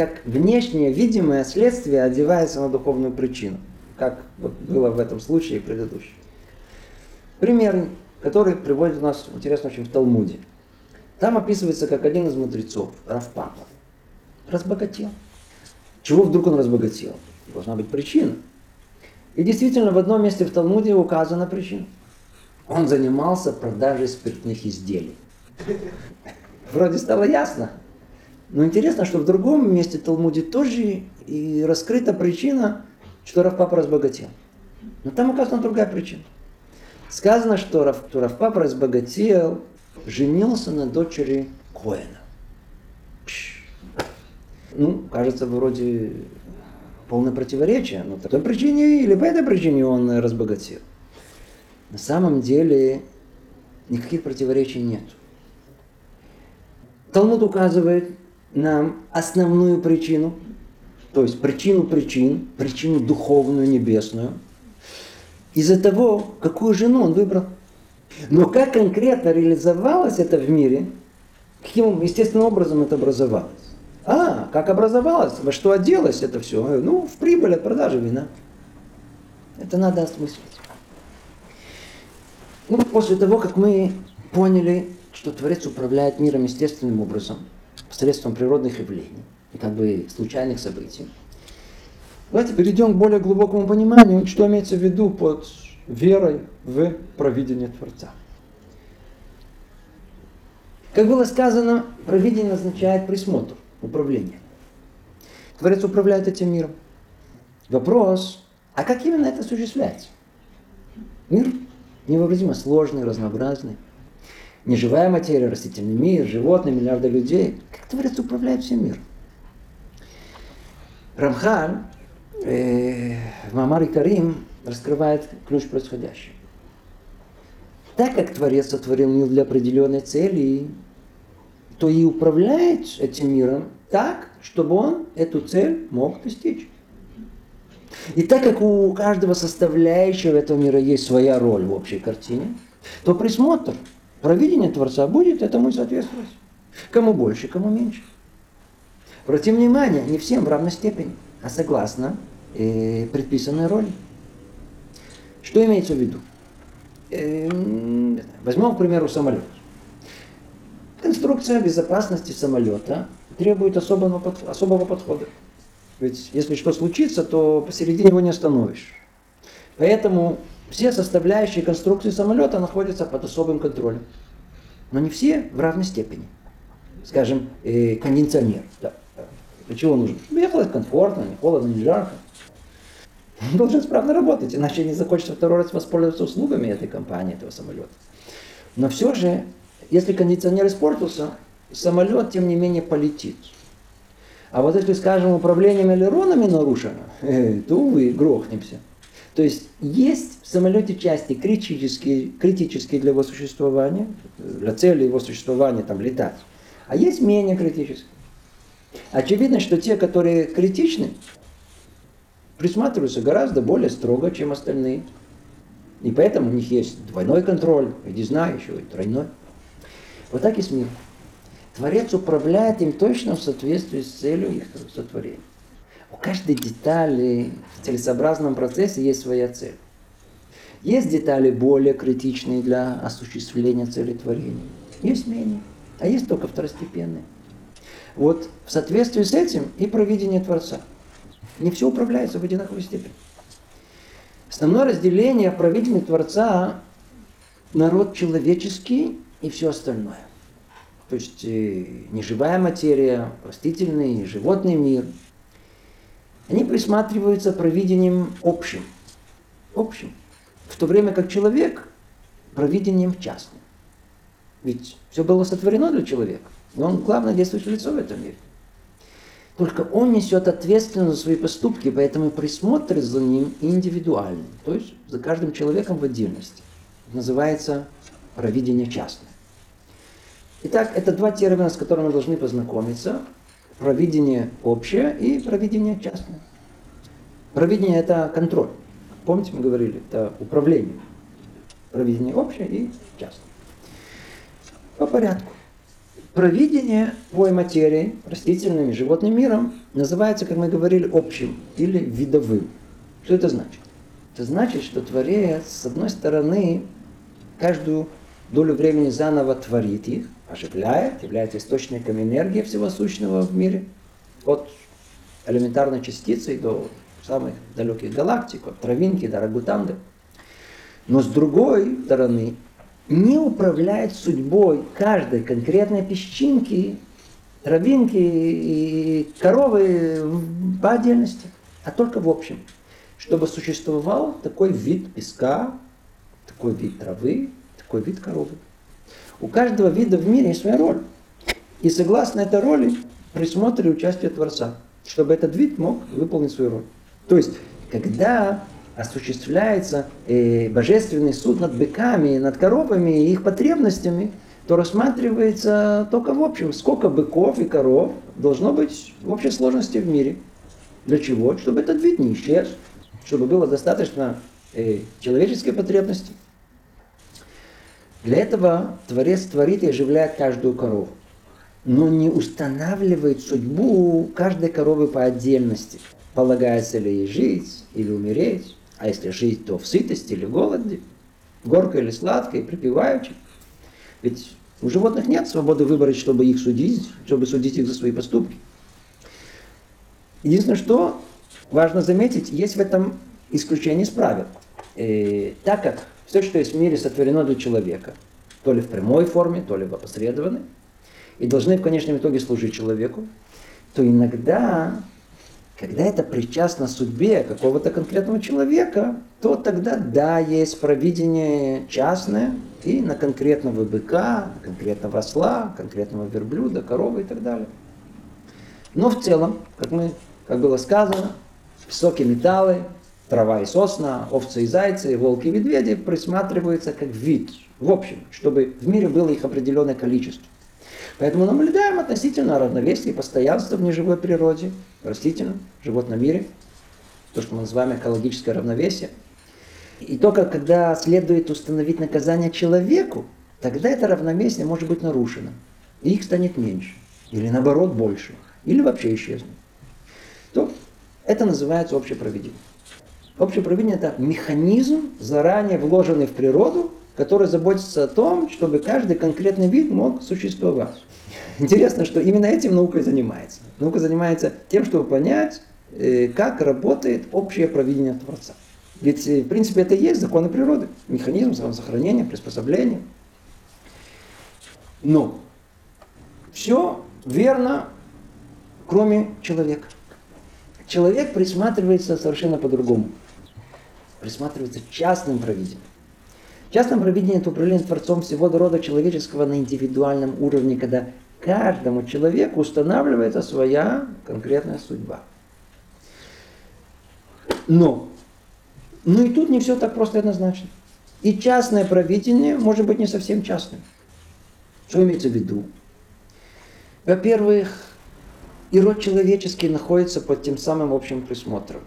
как внешнее видимое следствие одевается на духовную причину, как вот было в этом случае предыдущем. Пример, который приводит у нас, интересно очень, в Талмуде. Там описывается, как один из мудрецов, Равпапа, разбогател. Чего вдруг он разбогател? Должна быть причина. И действительно, в одном месте в Талмуде указана причина. Он занимался продажей спиртных изделий. <laughs> Вроде стало ясно, но интересно, что в другом месте Талмуде тоже и раскрыта причина, что Равпапа разбогател. Но там указана другая причина. Сказано, что, Рав, что Равпапа разбогател, женился на дочери Коэна. Ну, кажется, вроде полное противоречие. Но по той причине или по этой причине он разбогател. На самом деле никаких противоречий нет. Талмуд указывает, нам основную причину, то есть причину причин, причину духовную, небесную, из-за того, какую жену он выбрал. Но как конкретно реализовалось это в мире, каким естественным образом это образовалось? А, как образовалось, во что оделось это все? Ну, в прибыль от продажи вина. Это надо осмыслить. Ну, после того, как мы поняли, что Творец управляет миром естественным образом – посредством природных явлений и как бы случайных событий. Давайте перейдем к более глубокому пониманию, что имеется в виду под верой в провидение Творца. Как было сказано, провидение означает присмотр, управление. Творец управляет этим миром. Вопрос, а как именно это осуществляется? Мир невообразимо сложный, разнообразный неживая материя, растительный мир, животные, миллиарды людей. Как Творец управляет всем миром? Рамхаль э, в Мамаре Карим раскрывает ключ происходящего. Так как Творец сотворил мир для определенной цели, то и управляет этим миром так, чтобы он эту цель мог достичь. И так как у каждого составляющего этого мира есть своя роль в общей картине, то присмотр Провидение Творца будет этому и соответствовать. Кому больше, кому меньше. Обратим внимание, не всем в равной степени, а согласно э, предписанной роли. Что имеется в виду? Э, возьмем, к примеру, самолет. Конструкция безопасности самолета требует особого, особого подхода. Ведь если что случится, то посередине его не остановишь. Поэтому все составляющие конструкции самолета находятся под особым контролем. Но не все в равной степени. Скажем, э, кондиционер. Да. Для чего нужен? Чтобы ехать комфортно, не холодно, не жарко. Он должен справно работать, иначе не захочется второй раз воспользоваться услугами этой компании, этого самолета. Но все же, если кондиционер испортился, самолет, тем не менее, полетит. А вот если, скажем, управлением элеронами нарушено, э, то, увы, грохнемся. То есть есть в самолете части критические, критические для его существования, для цели его существования там летать, а есть менее критические. Очевидно, что те, которые критичны, присматриваются гораздо более строго, чем остальные. И поэтому у них есть двойной контроль, и не знаю, еще и тройной. Вот так и с миром. Творец управляет им точно в соответствии с целью их сотворения. Каждой детали в целесообразном процессе есть своя цель. Есть детали более критичные для осуществления цели творения. Есть менее. А есть только второстепенные. Вот в соответствии с этим и провидение Творца. Не все управляется в одинаковой степени. Основное разделение правителей Творца народ человеческий и все остальное. То есть э, неживая материя, растительный, животный мир. Они присматриваются провидением общим. Общим. В то время как человек провидением частным. Ведь все было сотворено для человека. И он главное действующее лицо в этом мире. Только он несет ответственность за свои поступки, поэтому присмотр за ним индивидуальный. То есть за каждым человеком в отдельности. Это называется провидение частное. Итак, это два термина, с которыми мы должны познакомиться. Провидение общее и провидение частное. Провидение – это контроль. Помните, мы говорили, это управление. Провидение общее и частное. По порядку. Провидение твоей материи, растительным и животным миром, называется, как мы говорили, общим или видовым. Что это значит? Это значит, что Творец, с одной стороны, каждую долю времени заново творит их, оживляет, является источником энергии всего сущного в мире, от элементарной частицы до самых далеких галактик, от травинки до рагутанды. Но с другой стороны, не управляет судьбой каждой конкретной песчинки, травинки и коровы по отдельности, а только в общем. Чтобы существовал такой вид песка, такой вид травы, такой вид коровы. У каждого вида в мире есть своя роль. И согласно этой роли присмотр и участие Творца, чтобы этот вид мог выполнить свою роль. То есть, когда осуществляется э, божественный суд над быками, над коровами и их потребностями, то рассматривается только в общем, сколько быков и коров должно быть в общей сложности в мире. Для чего? Чтобы этот вид не исчез, чтобы было достаточно э, человеческой потребности. Для этого Творец творит и оживляет каждую корову, но не устанавливает судьбу каждой коровы по отдельности. Полагается ли ей жить или умереть, а если жить, то в сытости или голоде, горько или сладко, и припеваючи. Ведь у животных нет свободы выбрать, чтобы их судить, чтобы судить их за свои поступки. Единственное, что важно заметить, есть в этом исключение из правил. И так как все, что есть в мире, сотворено для человека, то ли в прямой форме, то ли в опосредованной, и должны в конечном итоге служить человеку, то иногда когда это причастно судьбе какого-то конкретного человека, то тогда да, есть провидение частное и на конкретного быка, конкретного осла, конкретного верблюда, коровы и так далее. Но в целом, как, мы, как было сказано, песок и металлы, трава и сосна, овцы и зайцы, волки и медведи присматриваются как вид, в общем, чтобы в мире было их определенное количество. Поэтому наблюдаем относительно равновесие и постоянство в неживой природе, в растительном, животном мире, то, что мы называем экологическое равновесие. И только когда следует установить наказание человеку, тогда это равновесие может быть нарушено. И их станет меньше. Или наоборот больше. Или вообще исчезнет. То это называется общее Общее проведение это механизм, заранее вложенный в природу, который заботится о том, чтобы каждый конкретный вид мог существовать. Интересно, что именно этим наука занимается. Наука занимается тем, чтобы понять, э, как работает общее проведение Творца. Ведь, э, в принципе, это и есть законы природы, механизм самосохранения, приспособления. Но все верно, кроме человека. Человек присматривается совершенно по-другому. Присматривается частным провидением. Частным провидением это управление Творцом всего рода человеческого на индивидуальном уровне, когда каждому человеку устанавливается своя конкретная судьба. Но, ну и тут не все так просто и однозначно. И частное провидение может быть не совсем частным. Что имеется в виду? Во-первых, и род человеческий находится под тем самым общим присмотром.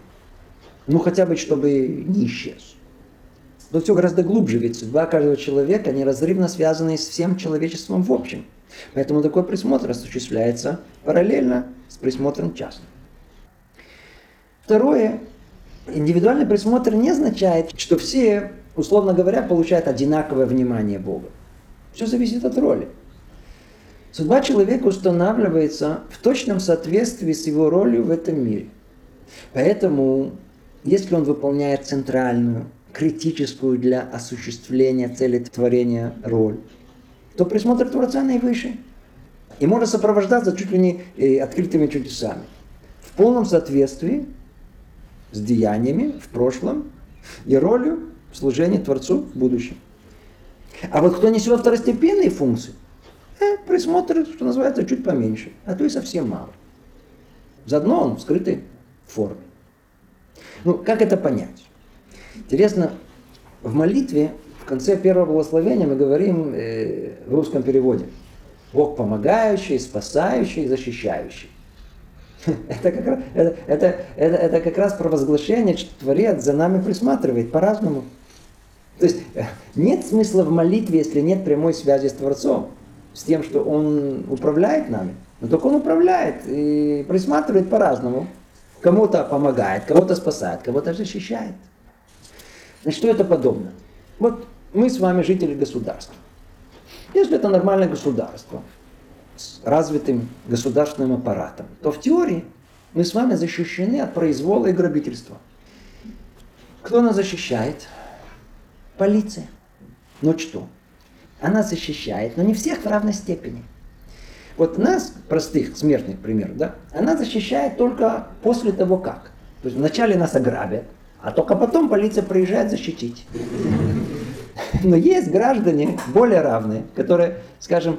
Ну, хотя бы, чтобы не исчез. Но все гораздо глубже, ведь судьба каждого человека неразрывно связана с всем человечеством в общем. Поэтому такой присмотр осуществляется параллельно с присмотром частным. Второе. Индивидуальный присмотр не означает, что все, условно говоря, получают одинаковое внимание Бога. Все зависит от роли. Судьба человека устанавливается в точном соответствии с его ролью в этом мире. Поэтому, если он выполняет центральную, критическую для осуществления цели творения роль, то присмотр Творца наивысший. И может сопровождаться чуть ли не э, открытыми чудесами. В полном соответствии с деяниями в прошлом и ролью служения Творцу в будущем. А вот кто несет второстепенные функции, э, присмотр, что называется, чуть поменьше, а то и совсем мало. Заодно он в скрытой форме. Ну, как это понять? Интересно, в молитве в конце первого благословения мы говорим э, в русском переводе. Бог помогающий, спасающий, защищающий. <laughs> Это как, раз, это, это, это, это как раз провозглашение, что Творец за нами присматривает по-разному. То есть э, нет смысла в молитве, если нет прямой связи с Творцом, с тем, что Он управляет нами. Но только Он управляет и присматривает по-разному. Кому-то помогает, кого-то спасает, кого-то защищает. Значит, что это подобно? Вот мы с вами жители государства. Если это нормальное государство с развитым государственным аппаратом, то в теории мы с вами защищены от произвола и грабительства. Кто нас защищает? Полиция. Ну что? Она защищает, но не всех в равной степени. Вот нас, простых, смертных, к примеру, да, она защищает только после того, как. То есть вначале нас ограбят, а только потом полиция приезжает защитить. Но есть граждане более равные, которые, скажем,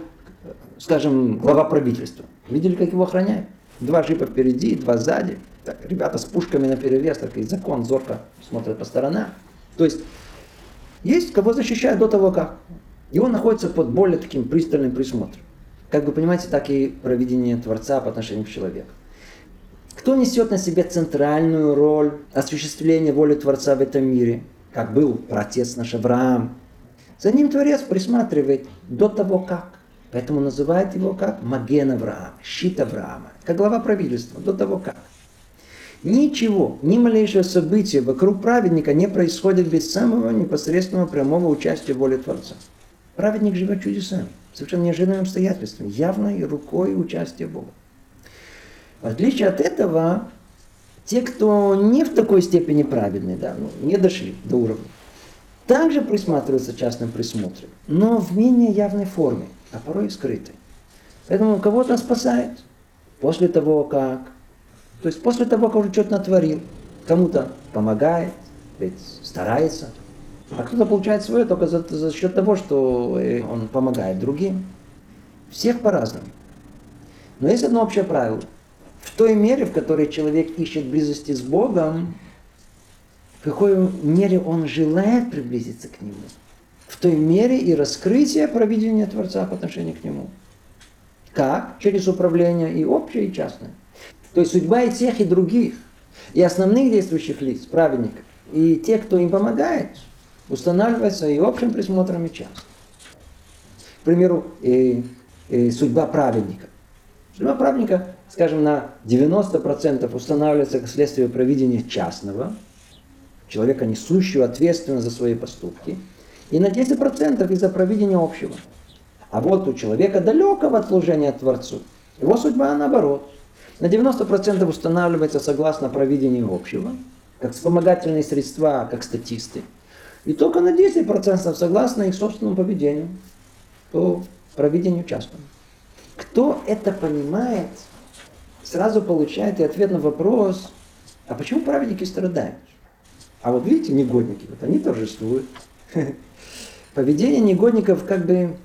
скажем, глава правительства. Видели, как его охраняют? Два джипа впереди, два сзади. Так, ребята с пушками на перевес, так и закон зорко смотрят по сторонам. То есть есть кого защищают до того как. И он находится под более таким пристальным присмотром. Как вы понимаете, так и проведение Творца по отношению к человеку. Кто несет на себе центральную роль осуществления воли Творца в этом мире? Как был отец наш Авраам. За ним Творец присматривает до того как. Поэтому называют его как Маген Авраам, щит Авраама, как глава правительства, до того как. Ничего, ни малейшее событие вокруг праведника не происходит без самого непосредственного прямого участия в воле Творца. Праведник живет чудесами, совершенно неожиданными обстоятельствами, явной рукой участия Бога. В отличие от этого, те, кто не в такой степени праведный, да, ну, не дошли до уровня, также присматриваются частным присмотром, но в менее явной форме, а порой и скрытой. Поэтому кого-то спасает после того, как, то есть после того, как уже что-то натворил, кому-то помогает, ведь старается, а кто-то получает свое только за, за счет того, что э, он помогает другим. Всех по-разному. Но есть одно общее правило – в той мере, в которой человек ищет близости с Богом, в какой мере он желает приблизиться к Нему, в той мере и раскрытие проведения Творца по отношению к Нему. Как? Через управление и общее, и частное. То есть судьба и тех, и других, и основных действующих лиц, праведников, и тех, кто им помогает, устанавливается и общим присмотром, и частным. примеру, э, э, судьба праведника. Судьба праведника, скажем, на 90% устанавливается как следствие проведения частного, человека, несущего ответственность за свои поступки, и на 10% из-за проведения общего. А вот у человека далекого от служения Творцу, его судьба наоборот. На 90% устанавливается согласно проведению общего, как вспомогательные средства, как статисты. И только на 10% согласно их собственному поведению, по проведению частному. Кто это понимает, сразу получает и ответ на вопрос, а почему праведники страдают? А вот видите, негодники, вот они торжествуют. <laughs> Поведение негодников как бы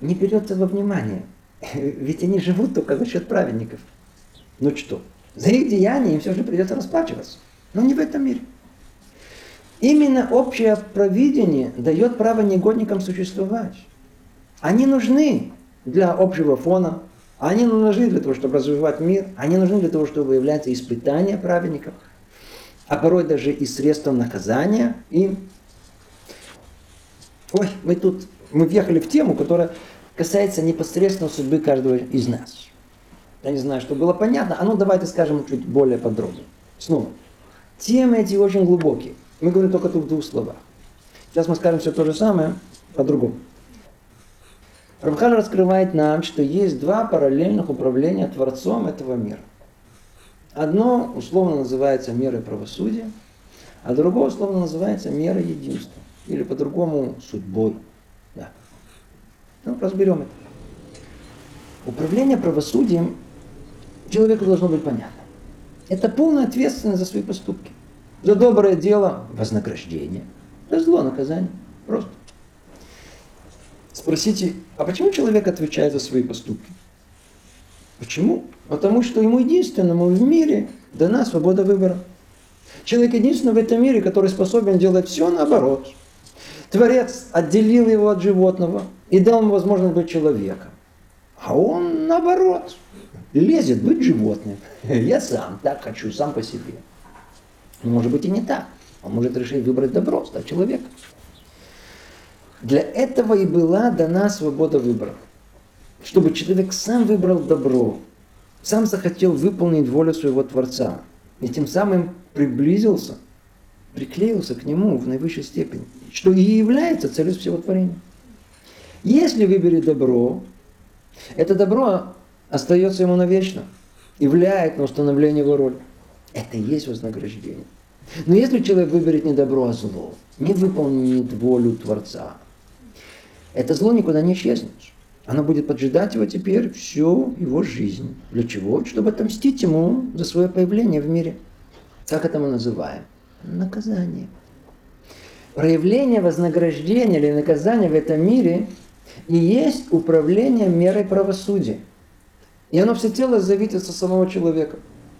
не берется во внимание. <laughs> Ведь они живут только за счет праведников. Ну что, за их деяния им все же придется расплачиваться. Но не в этом мире. Именно общее провидение дает право негодникам существовать. Они нужны для общего фона, они нужны для того, чтобы развивать мир, они нужны для того, чтобы выявлять испытания праведников, а порой даже и средства наказания им. Ой, мы тут, мы въехали в тему, которая касается непосредственно судьбы каждого из нас. Я не знаю, что было понятно. А ну давайте скажем чуть более подробно. Снова. Темы эти очень глубокие. Мы говорим только тут двух словах. Сейчас мы скажем все то же самое по-другому. Рамхаль раскрывает нам, что есть два параллельных управления Творцом этого мира. Одно условно называется мерой правосудия, а другое условно называется мерой единства. Или по-другому судьбой. Да. Ну, разберем это. Управление правосудием человеку должно быть понятно. Это полная ответственность за свои поступки. За доброе дело вознаграждение, за зло наказание. Просто. Спросите, а почему человек отвечает за свои поступки? Почему? Потому что ему единственному в мире дана свобода выбора. Человек единственный в этом мире, который способен делать все наоборот. Творец отделил его от животного и дал ему возможность быть человеком. А он наоборот лезет быть животным. <laughs> Я сам так хочу, сам по себе. Но может быть и не так. Он может решить выбрать добро, стать человеком. Для этого и была дана свобода выбора. Чтобы человек сам выбрал добро, сам захотел выполнить волю своего Творца. И тем самым приблизился, приклеился к нему в наивысшей степени. Что и является целью всего творения. Если выберет добро, это добро остается ему навечно и влияет на установление его роли. Это и есть вознаграждение. Но если человек выберет не добро, а зло, не выполнит волю Творца, это зло никуда не исчезнет. Оно будет поджидать его теперь всю его жизнь. Для чего? Чтобы отомстить ему за свое появление в мире. Как это мы называем? Наказание. Проявление вознаграждения или наказания в этом мире и есть управление мерой правосудия. И оно всецело зависит от самого человека.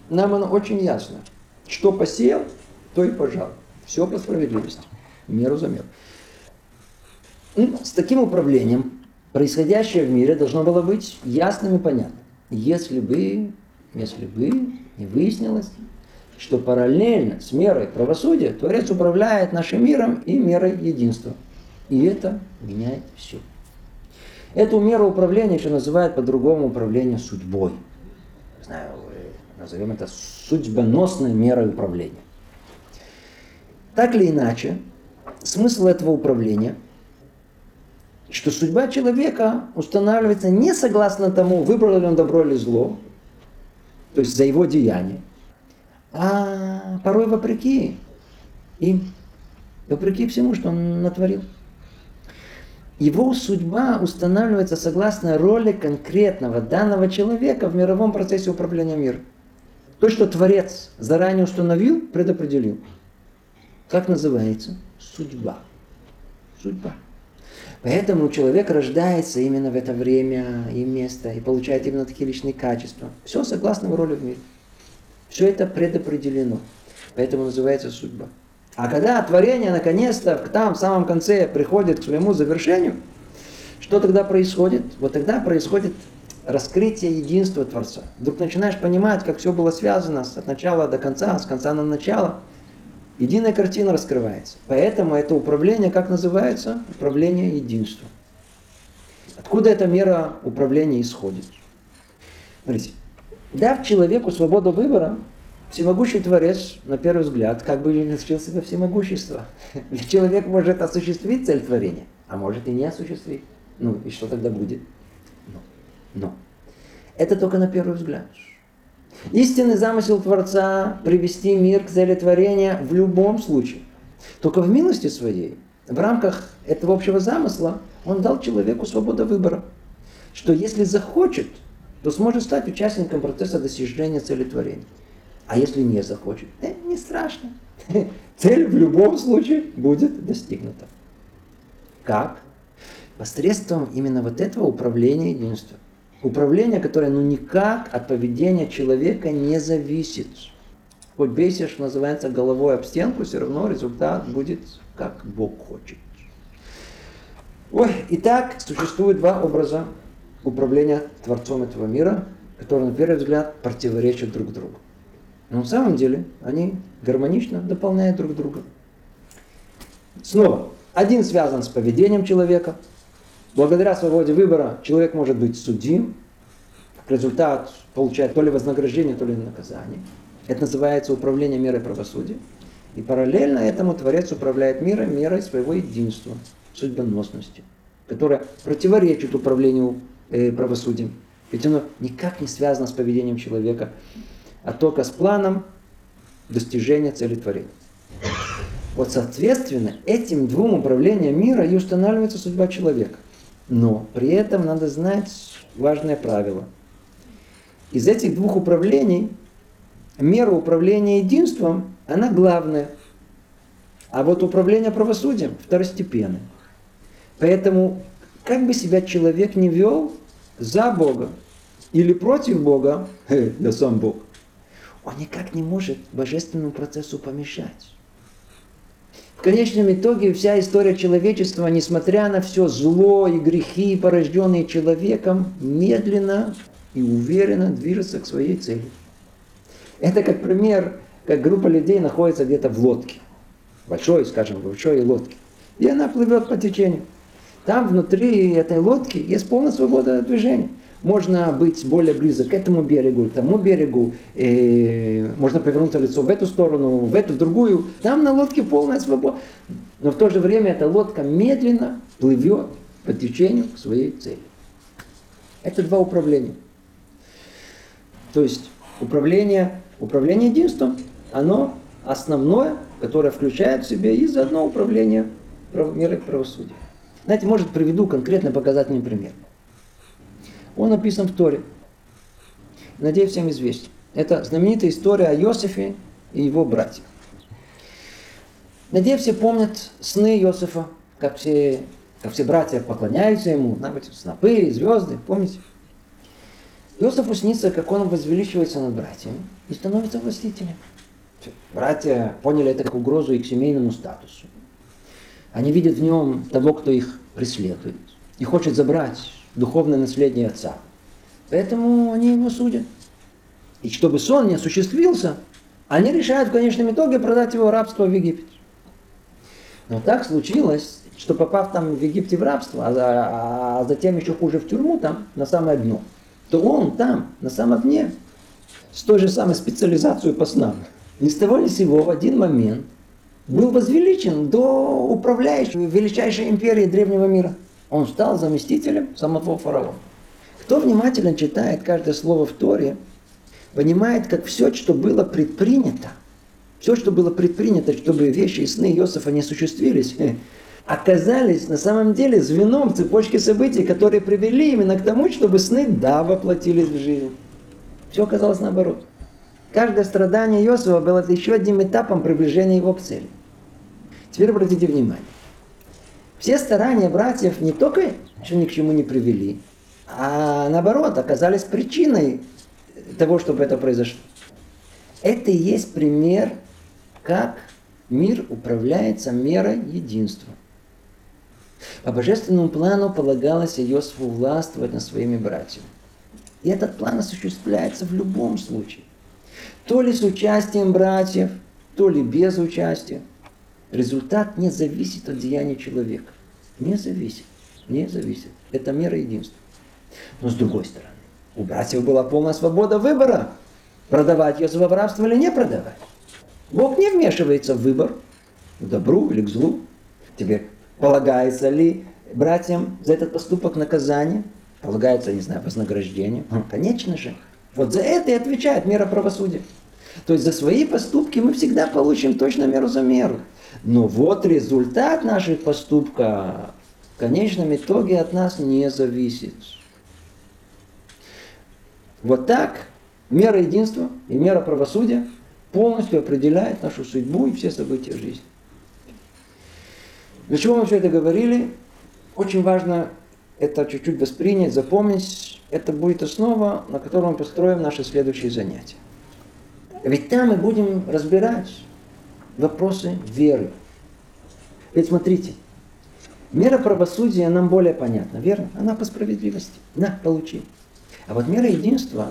Нам оно очень ясно. Что посеял, то и пожал. Все по справедливости. Меру за меру. С таким управлением происходящее в мире должно было быть ясным и понятным. Если бы, если бы не выяснилось, что параллельно с мерой правосудия Творец управляет нашим миром и мерой единства. И это меняет все. Эту меру управления еще называют по-другому управление судьбой. Знаю, назовем это судьбоносной мерой управления. Так или иначе, смысл этого управления, что судьба человека устанавливается не согласно тому, выбрал ли он добро или зло, то есть за его деяние, а порой вопреки им, вопреки всему, что он натворил его судьба устанавливается согласно роли конкретного данного человека в мировом процессе управления миром. То, что Творец заранее установил, предопределил. Как называется? Судьба. Судьба. Поэтому человек рождается именно в это время и место, и получает именно такие личные качества. Все согласно его роли в мире. Все это предопределено. Поэтому называется судьба. А когда творение наконец-то там в самом конце приходит к своему завершению, что тогда происходит? Вот тогда происходит раскрытие единства Творца. Вдруг начинаешь понимать, как все было связано от начала до конца, с конца на начало. Единая картина раскрывается. Поэтому это управление, как называется? Управление единством. Откуда эта мера управления исходит? Смотрите, дав человеку свободу выбора, всемогущий Творец, на первый взгляд, как бы лишил себя всемогущества. Ведь <laughs> человек может осуществить цель творения, а может и не осуществить. Ну и что тогда будет? Но. Это только на первый взгляд. Истинный замысел Творца привести мир к цели творения в любом случае. Только в милости своей, в рамках этого общего замысла, он дал человеку свободу выбора. Что если захочет, то сможет стать участником процесса достижения цели творения. А если не захочет, э, не страшно. <laughs> Цель в любом случае будет достигнута. Как? Посредством именно вот этого управления единством. Управление, которое ну никак от поведения человека не зависит. Хоть бейся, что называется, головой об стенку, все равно результат будет как Бог хочет. Ой, итак, существует два образа управления Творцом этого мира, которые, на первый взгляд, противоречат друг другу. Но на самом деле они гармонично дополняют друг друга. Снова, один связан с поведением человека, Благодаря свободе выбора человек может быть судим, результат получает то ли вознаграждение, то ли наказание. Это называется управление мерой правосудия. И параллельно этому Творец управляет миром мерой своего единства, судьбоносности, которая противоречит управлению э, правосудием. Ведь оно никак не связано с поведением человека, а только с планом достижения цели творения. Вот соответственно этим двум управлениям мира и устанавливается судьба человека. Но при этом надо знать важное правило. Из этих двух управлений мера управления единством, она главная. А вот управление правосудием второстепенное. Поэтому, как бы себя человек не вел за Бога или против Бога, <laughs> да сам Бог, он никак не может божественному процессу помешать конечном итоге вся история человечества, несмотря на все зло и грехи, порожденные человеком, медленно и уверенно движется к своей цели. Это как пример, как группа людей находится где-то в лодке. Большой, скажем, большой лодке. И она плывет по течению. Там внутри этой лодки есть полная свобода движения можно быть более близок к этому берегу, к тому берегу, и можно повернуться лицо в эту сторону, в эту, в другую. Там на лодке полная свобода. Но в то же время эта лодка медленно плывет по течению к своей цели. Это два управления. То есть управление, управление единством, оно основное, которое включает в себе и заодно управление миром правосудия. Знаете, может приведу конкретно показательный пример. Он написан в Торе. Надеюсь, всем известен. Это знаменитая история о Иосифе и его братьях. Надеюсь, все помнят сны Иосифа, как все, как все братья поклоняются ему, знаете, снопы, звезды, помните? Иосифу снится, как он возвеличивается над братьями и становится властителем. Братья поняли это как угрозу их семейному статусу. Они видят в нем того, кто их преследует и хочет забрать духовное наследие отца. Поэтому они его судят. И чтобы сон не осуществился, они решают в конечном итоге продать его рабство в Египет. Но так случилось, что попав там в Египте в рабство, а, а затем еще хуже в тюрьму там, на самое дно, то он там, на самом дне, с той же самой специализацией по снам, ни с того ни с сего в один момент был возвеличен до управляющего величайшей империи древнего мира – он стал заместителем самого фараона. Кто внимательно читает каждое слово в Торе, понимает, как все, что было предпринято, все, что было предпринято, чтобы вещи и сны Иосифа не осуществились, оказались на самом деле звеном в цепочке событий, которые привели именно к тому, чтобы сны да воплотились в жизнь. Все оказалось наоборот. Каждое страдание Иосифа было еще одним этапом приближения его к цели. Теперь обратите внимание. Все старания братьев не только что ни к чему не привели, а наоборот оказались причиной того, чтобы это произошло. Это и есть пример, как мир управляется мерой единства. По божественному плану полагалось Иосифу властвовать над своими братьями. И этот план осуществляется в любом случае. То ли с участием братьев, то ли без участия. Результат не зависит от деяния человека. Не зависит. Не зависит. Это мера единства. Но с другой стороны, у братьев была полная свобода выбора. Продавать ее в рабство или не продавать. Бог не вмешивается в выбор, к добру или к злу. Теперь, полагается ли братьям за этот поступок наказание? Полагается, не знаю, вознаграждение? Ну, конечно же. Вот за это и отвечает мера правосудия. То есть за свои поступки мы всегда получим точно меру за меру. Но вот результат наших поступка в конечном итоге от нас не зависит. Вот так мера единства и мера правосудия полностью определяет нашу судьбу и все события жизни. Для чего мы все это говорили? Очень важно это чуть-чуть воспринять, запомнить. Это будет основа, на которой мы построим наши следующие занятия. Ведь там мы будем разбирать вопросы веры. Ведь смотрите, мера правосудия нам более понятна, верно? Она по справедливости. На, получи. А вот мера единства,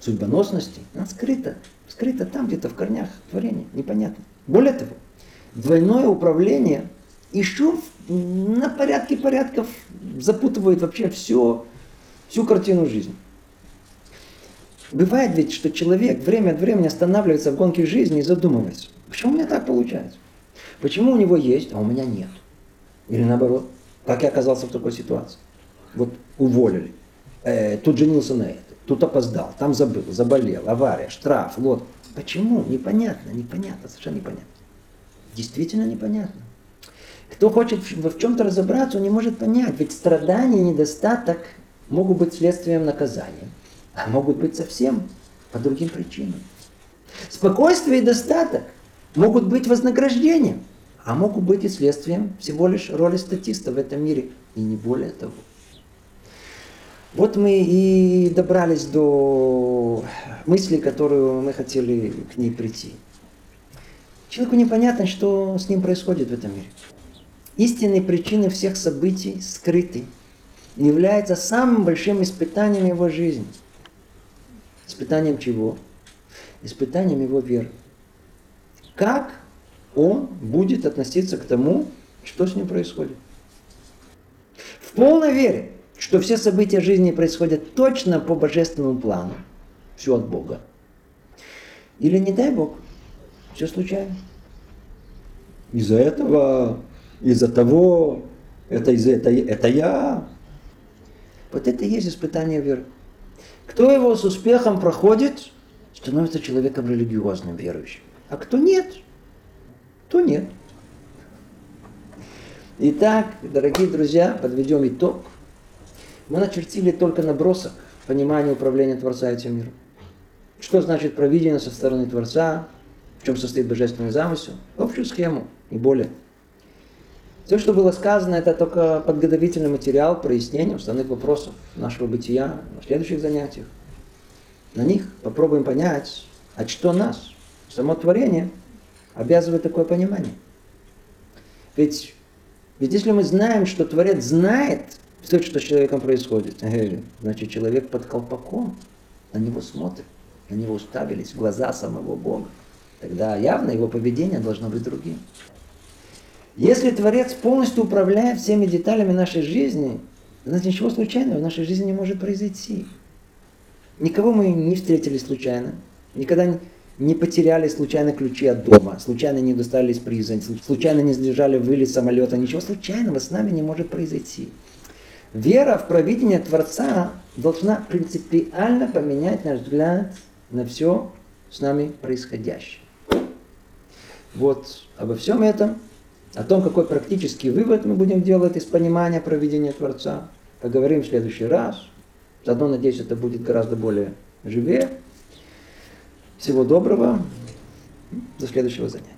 судьбоносности, она скрыта. Скрыта там, где-то в корнях творения. Непонятно. Более того, двойное управление еще на порядке порядков запутывает вообще все, всю картину жизни. Бывает ведь, что человек время от времени останавливается в гонке жизни и задумывается, почему у меня так получается? Почему у него есть, а у меня нет? Или наоборот, как я оказался в такой ситуации? Вот уволили, э, тут женился на этой, тут опоздал, там забыл, заболел, авария, штраф, вот. Почему? Непонятно, непонятно, совершенно непонятно. Действительно непонятно. Кто хочет в чем-то разобраться, он не может понять. Ведь страдания недостаток могут быть следствием наказания а могут быть совсем по другим причинам. Спокойствие и достаток могут быть вознаграждением, а могут быть и следствием всего лишь роли статиста в этом мире, и не более того. Вот мы и добрались до мысли, которую мы хотели к ней прийти. Человеку непонятно, что с ним происходит в этом мире. Истинные причины всех событий скрыты и являются самым большим испытанием его жизни – Испытанием чего? Испытанием его веры. Как он будет относиться к тому, что с ним происходит? В полной вере, что все события жизни происходят точно по божественному плану. Все от Бога. Или не дай Бог, все случайно. Из-за этого, из-за того, это из-за это, это я. Вот это и есть испытание веры. Кто его с успехом проходит, становится человеком религиозным, верующим. А кто нет, то нет. Итак, дорогие друзья, подведем итог. Мы начертили только набросок понимания управления Творца этим миром. Что значит провидение со стороны Творца, в чем состоит божественный замысел, общую схему, и более. Все, что было сказано, это только подготовительный материал прояснения основных вопросов нашего бытия на следующих занятиях. На них попробуем понять, а что нас, само творение, обязывает такое понимание. Ведь, ведь если мы знаем, что Творец знает все, что с человеком происходит, значит человек под колпаком, на него смотрит, на него уставились глаза самого Бога. Тогда явно его поведение должно быть другим. Если Творец полностью управляет всеми деталями нашей жизни, значит ничего случайного в нашей жизни не может произойти. Никого мы не встретили случайно, никогда не потеряли случайно ключи от дома, случайно не достали из случайно не сдержали вылет самолета, ничего случайного с нами не может произойти. Вера в провидение Творца должна принципиально поменять наш взгляд на все с нами происходящее. Вот обо всем этом о том, какой практический вывод мы будем делать из понимания проведения Творца, поговорим в следующий раз. Заодно, надеюсь, это будет гораздо более живее. Всего доброго. До следующего занятия.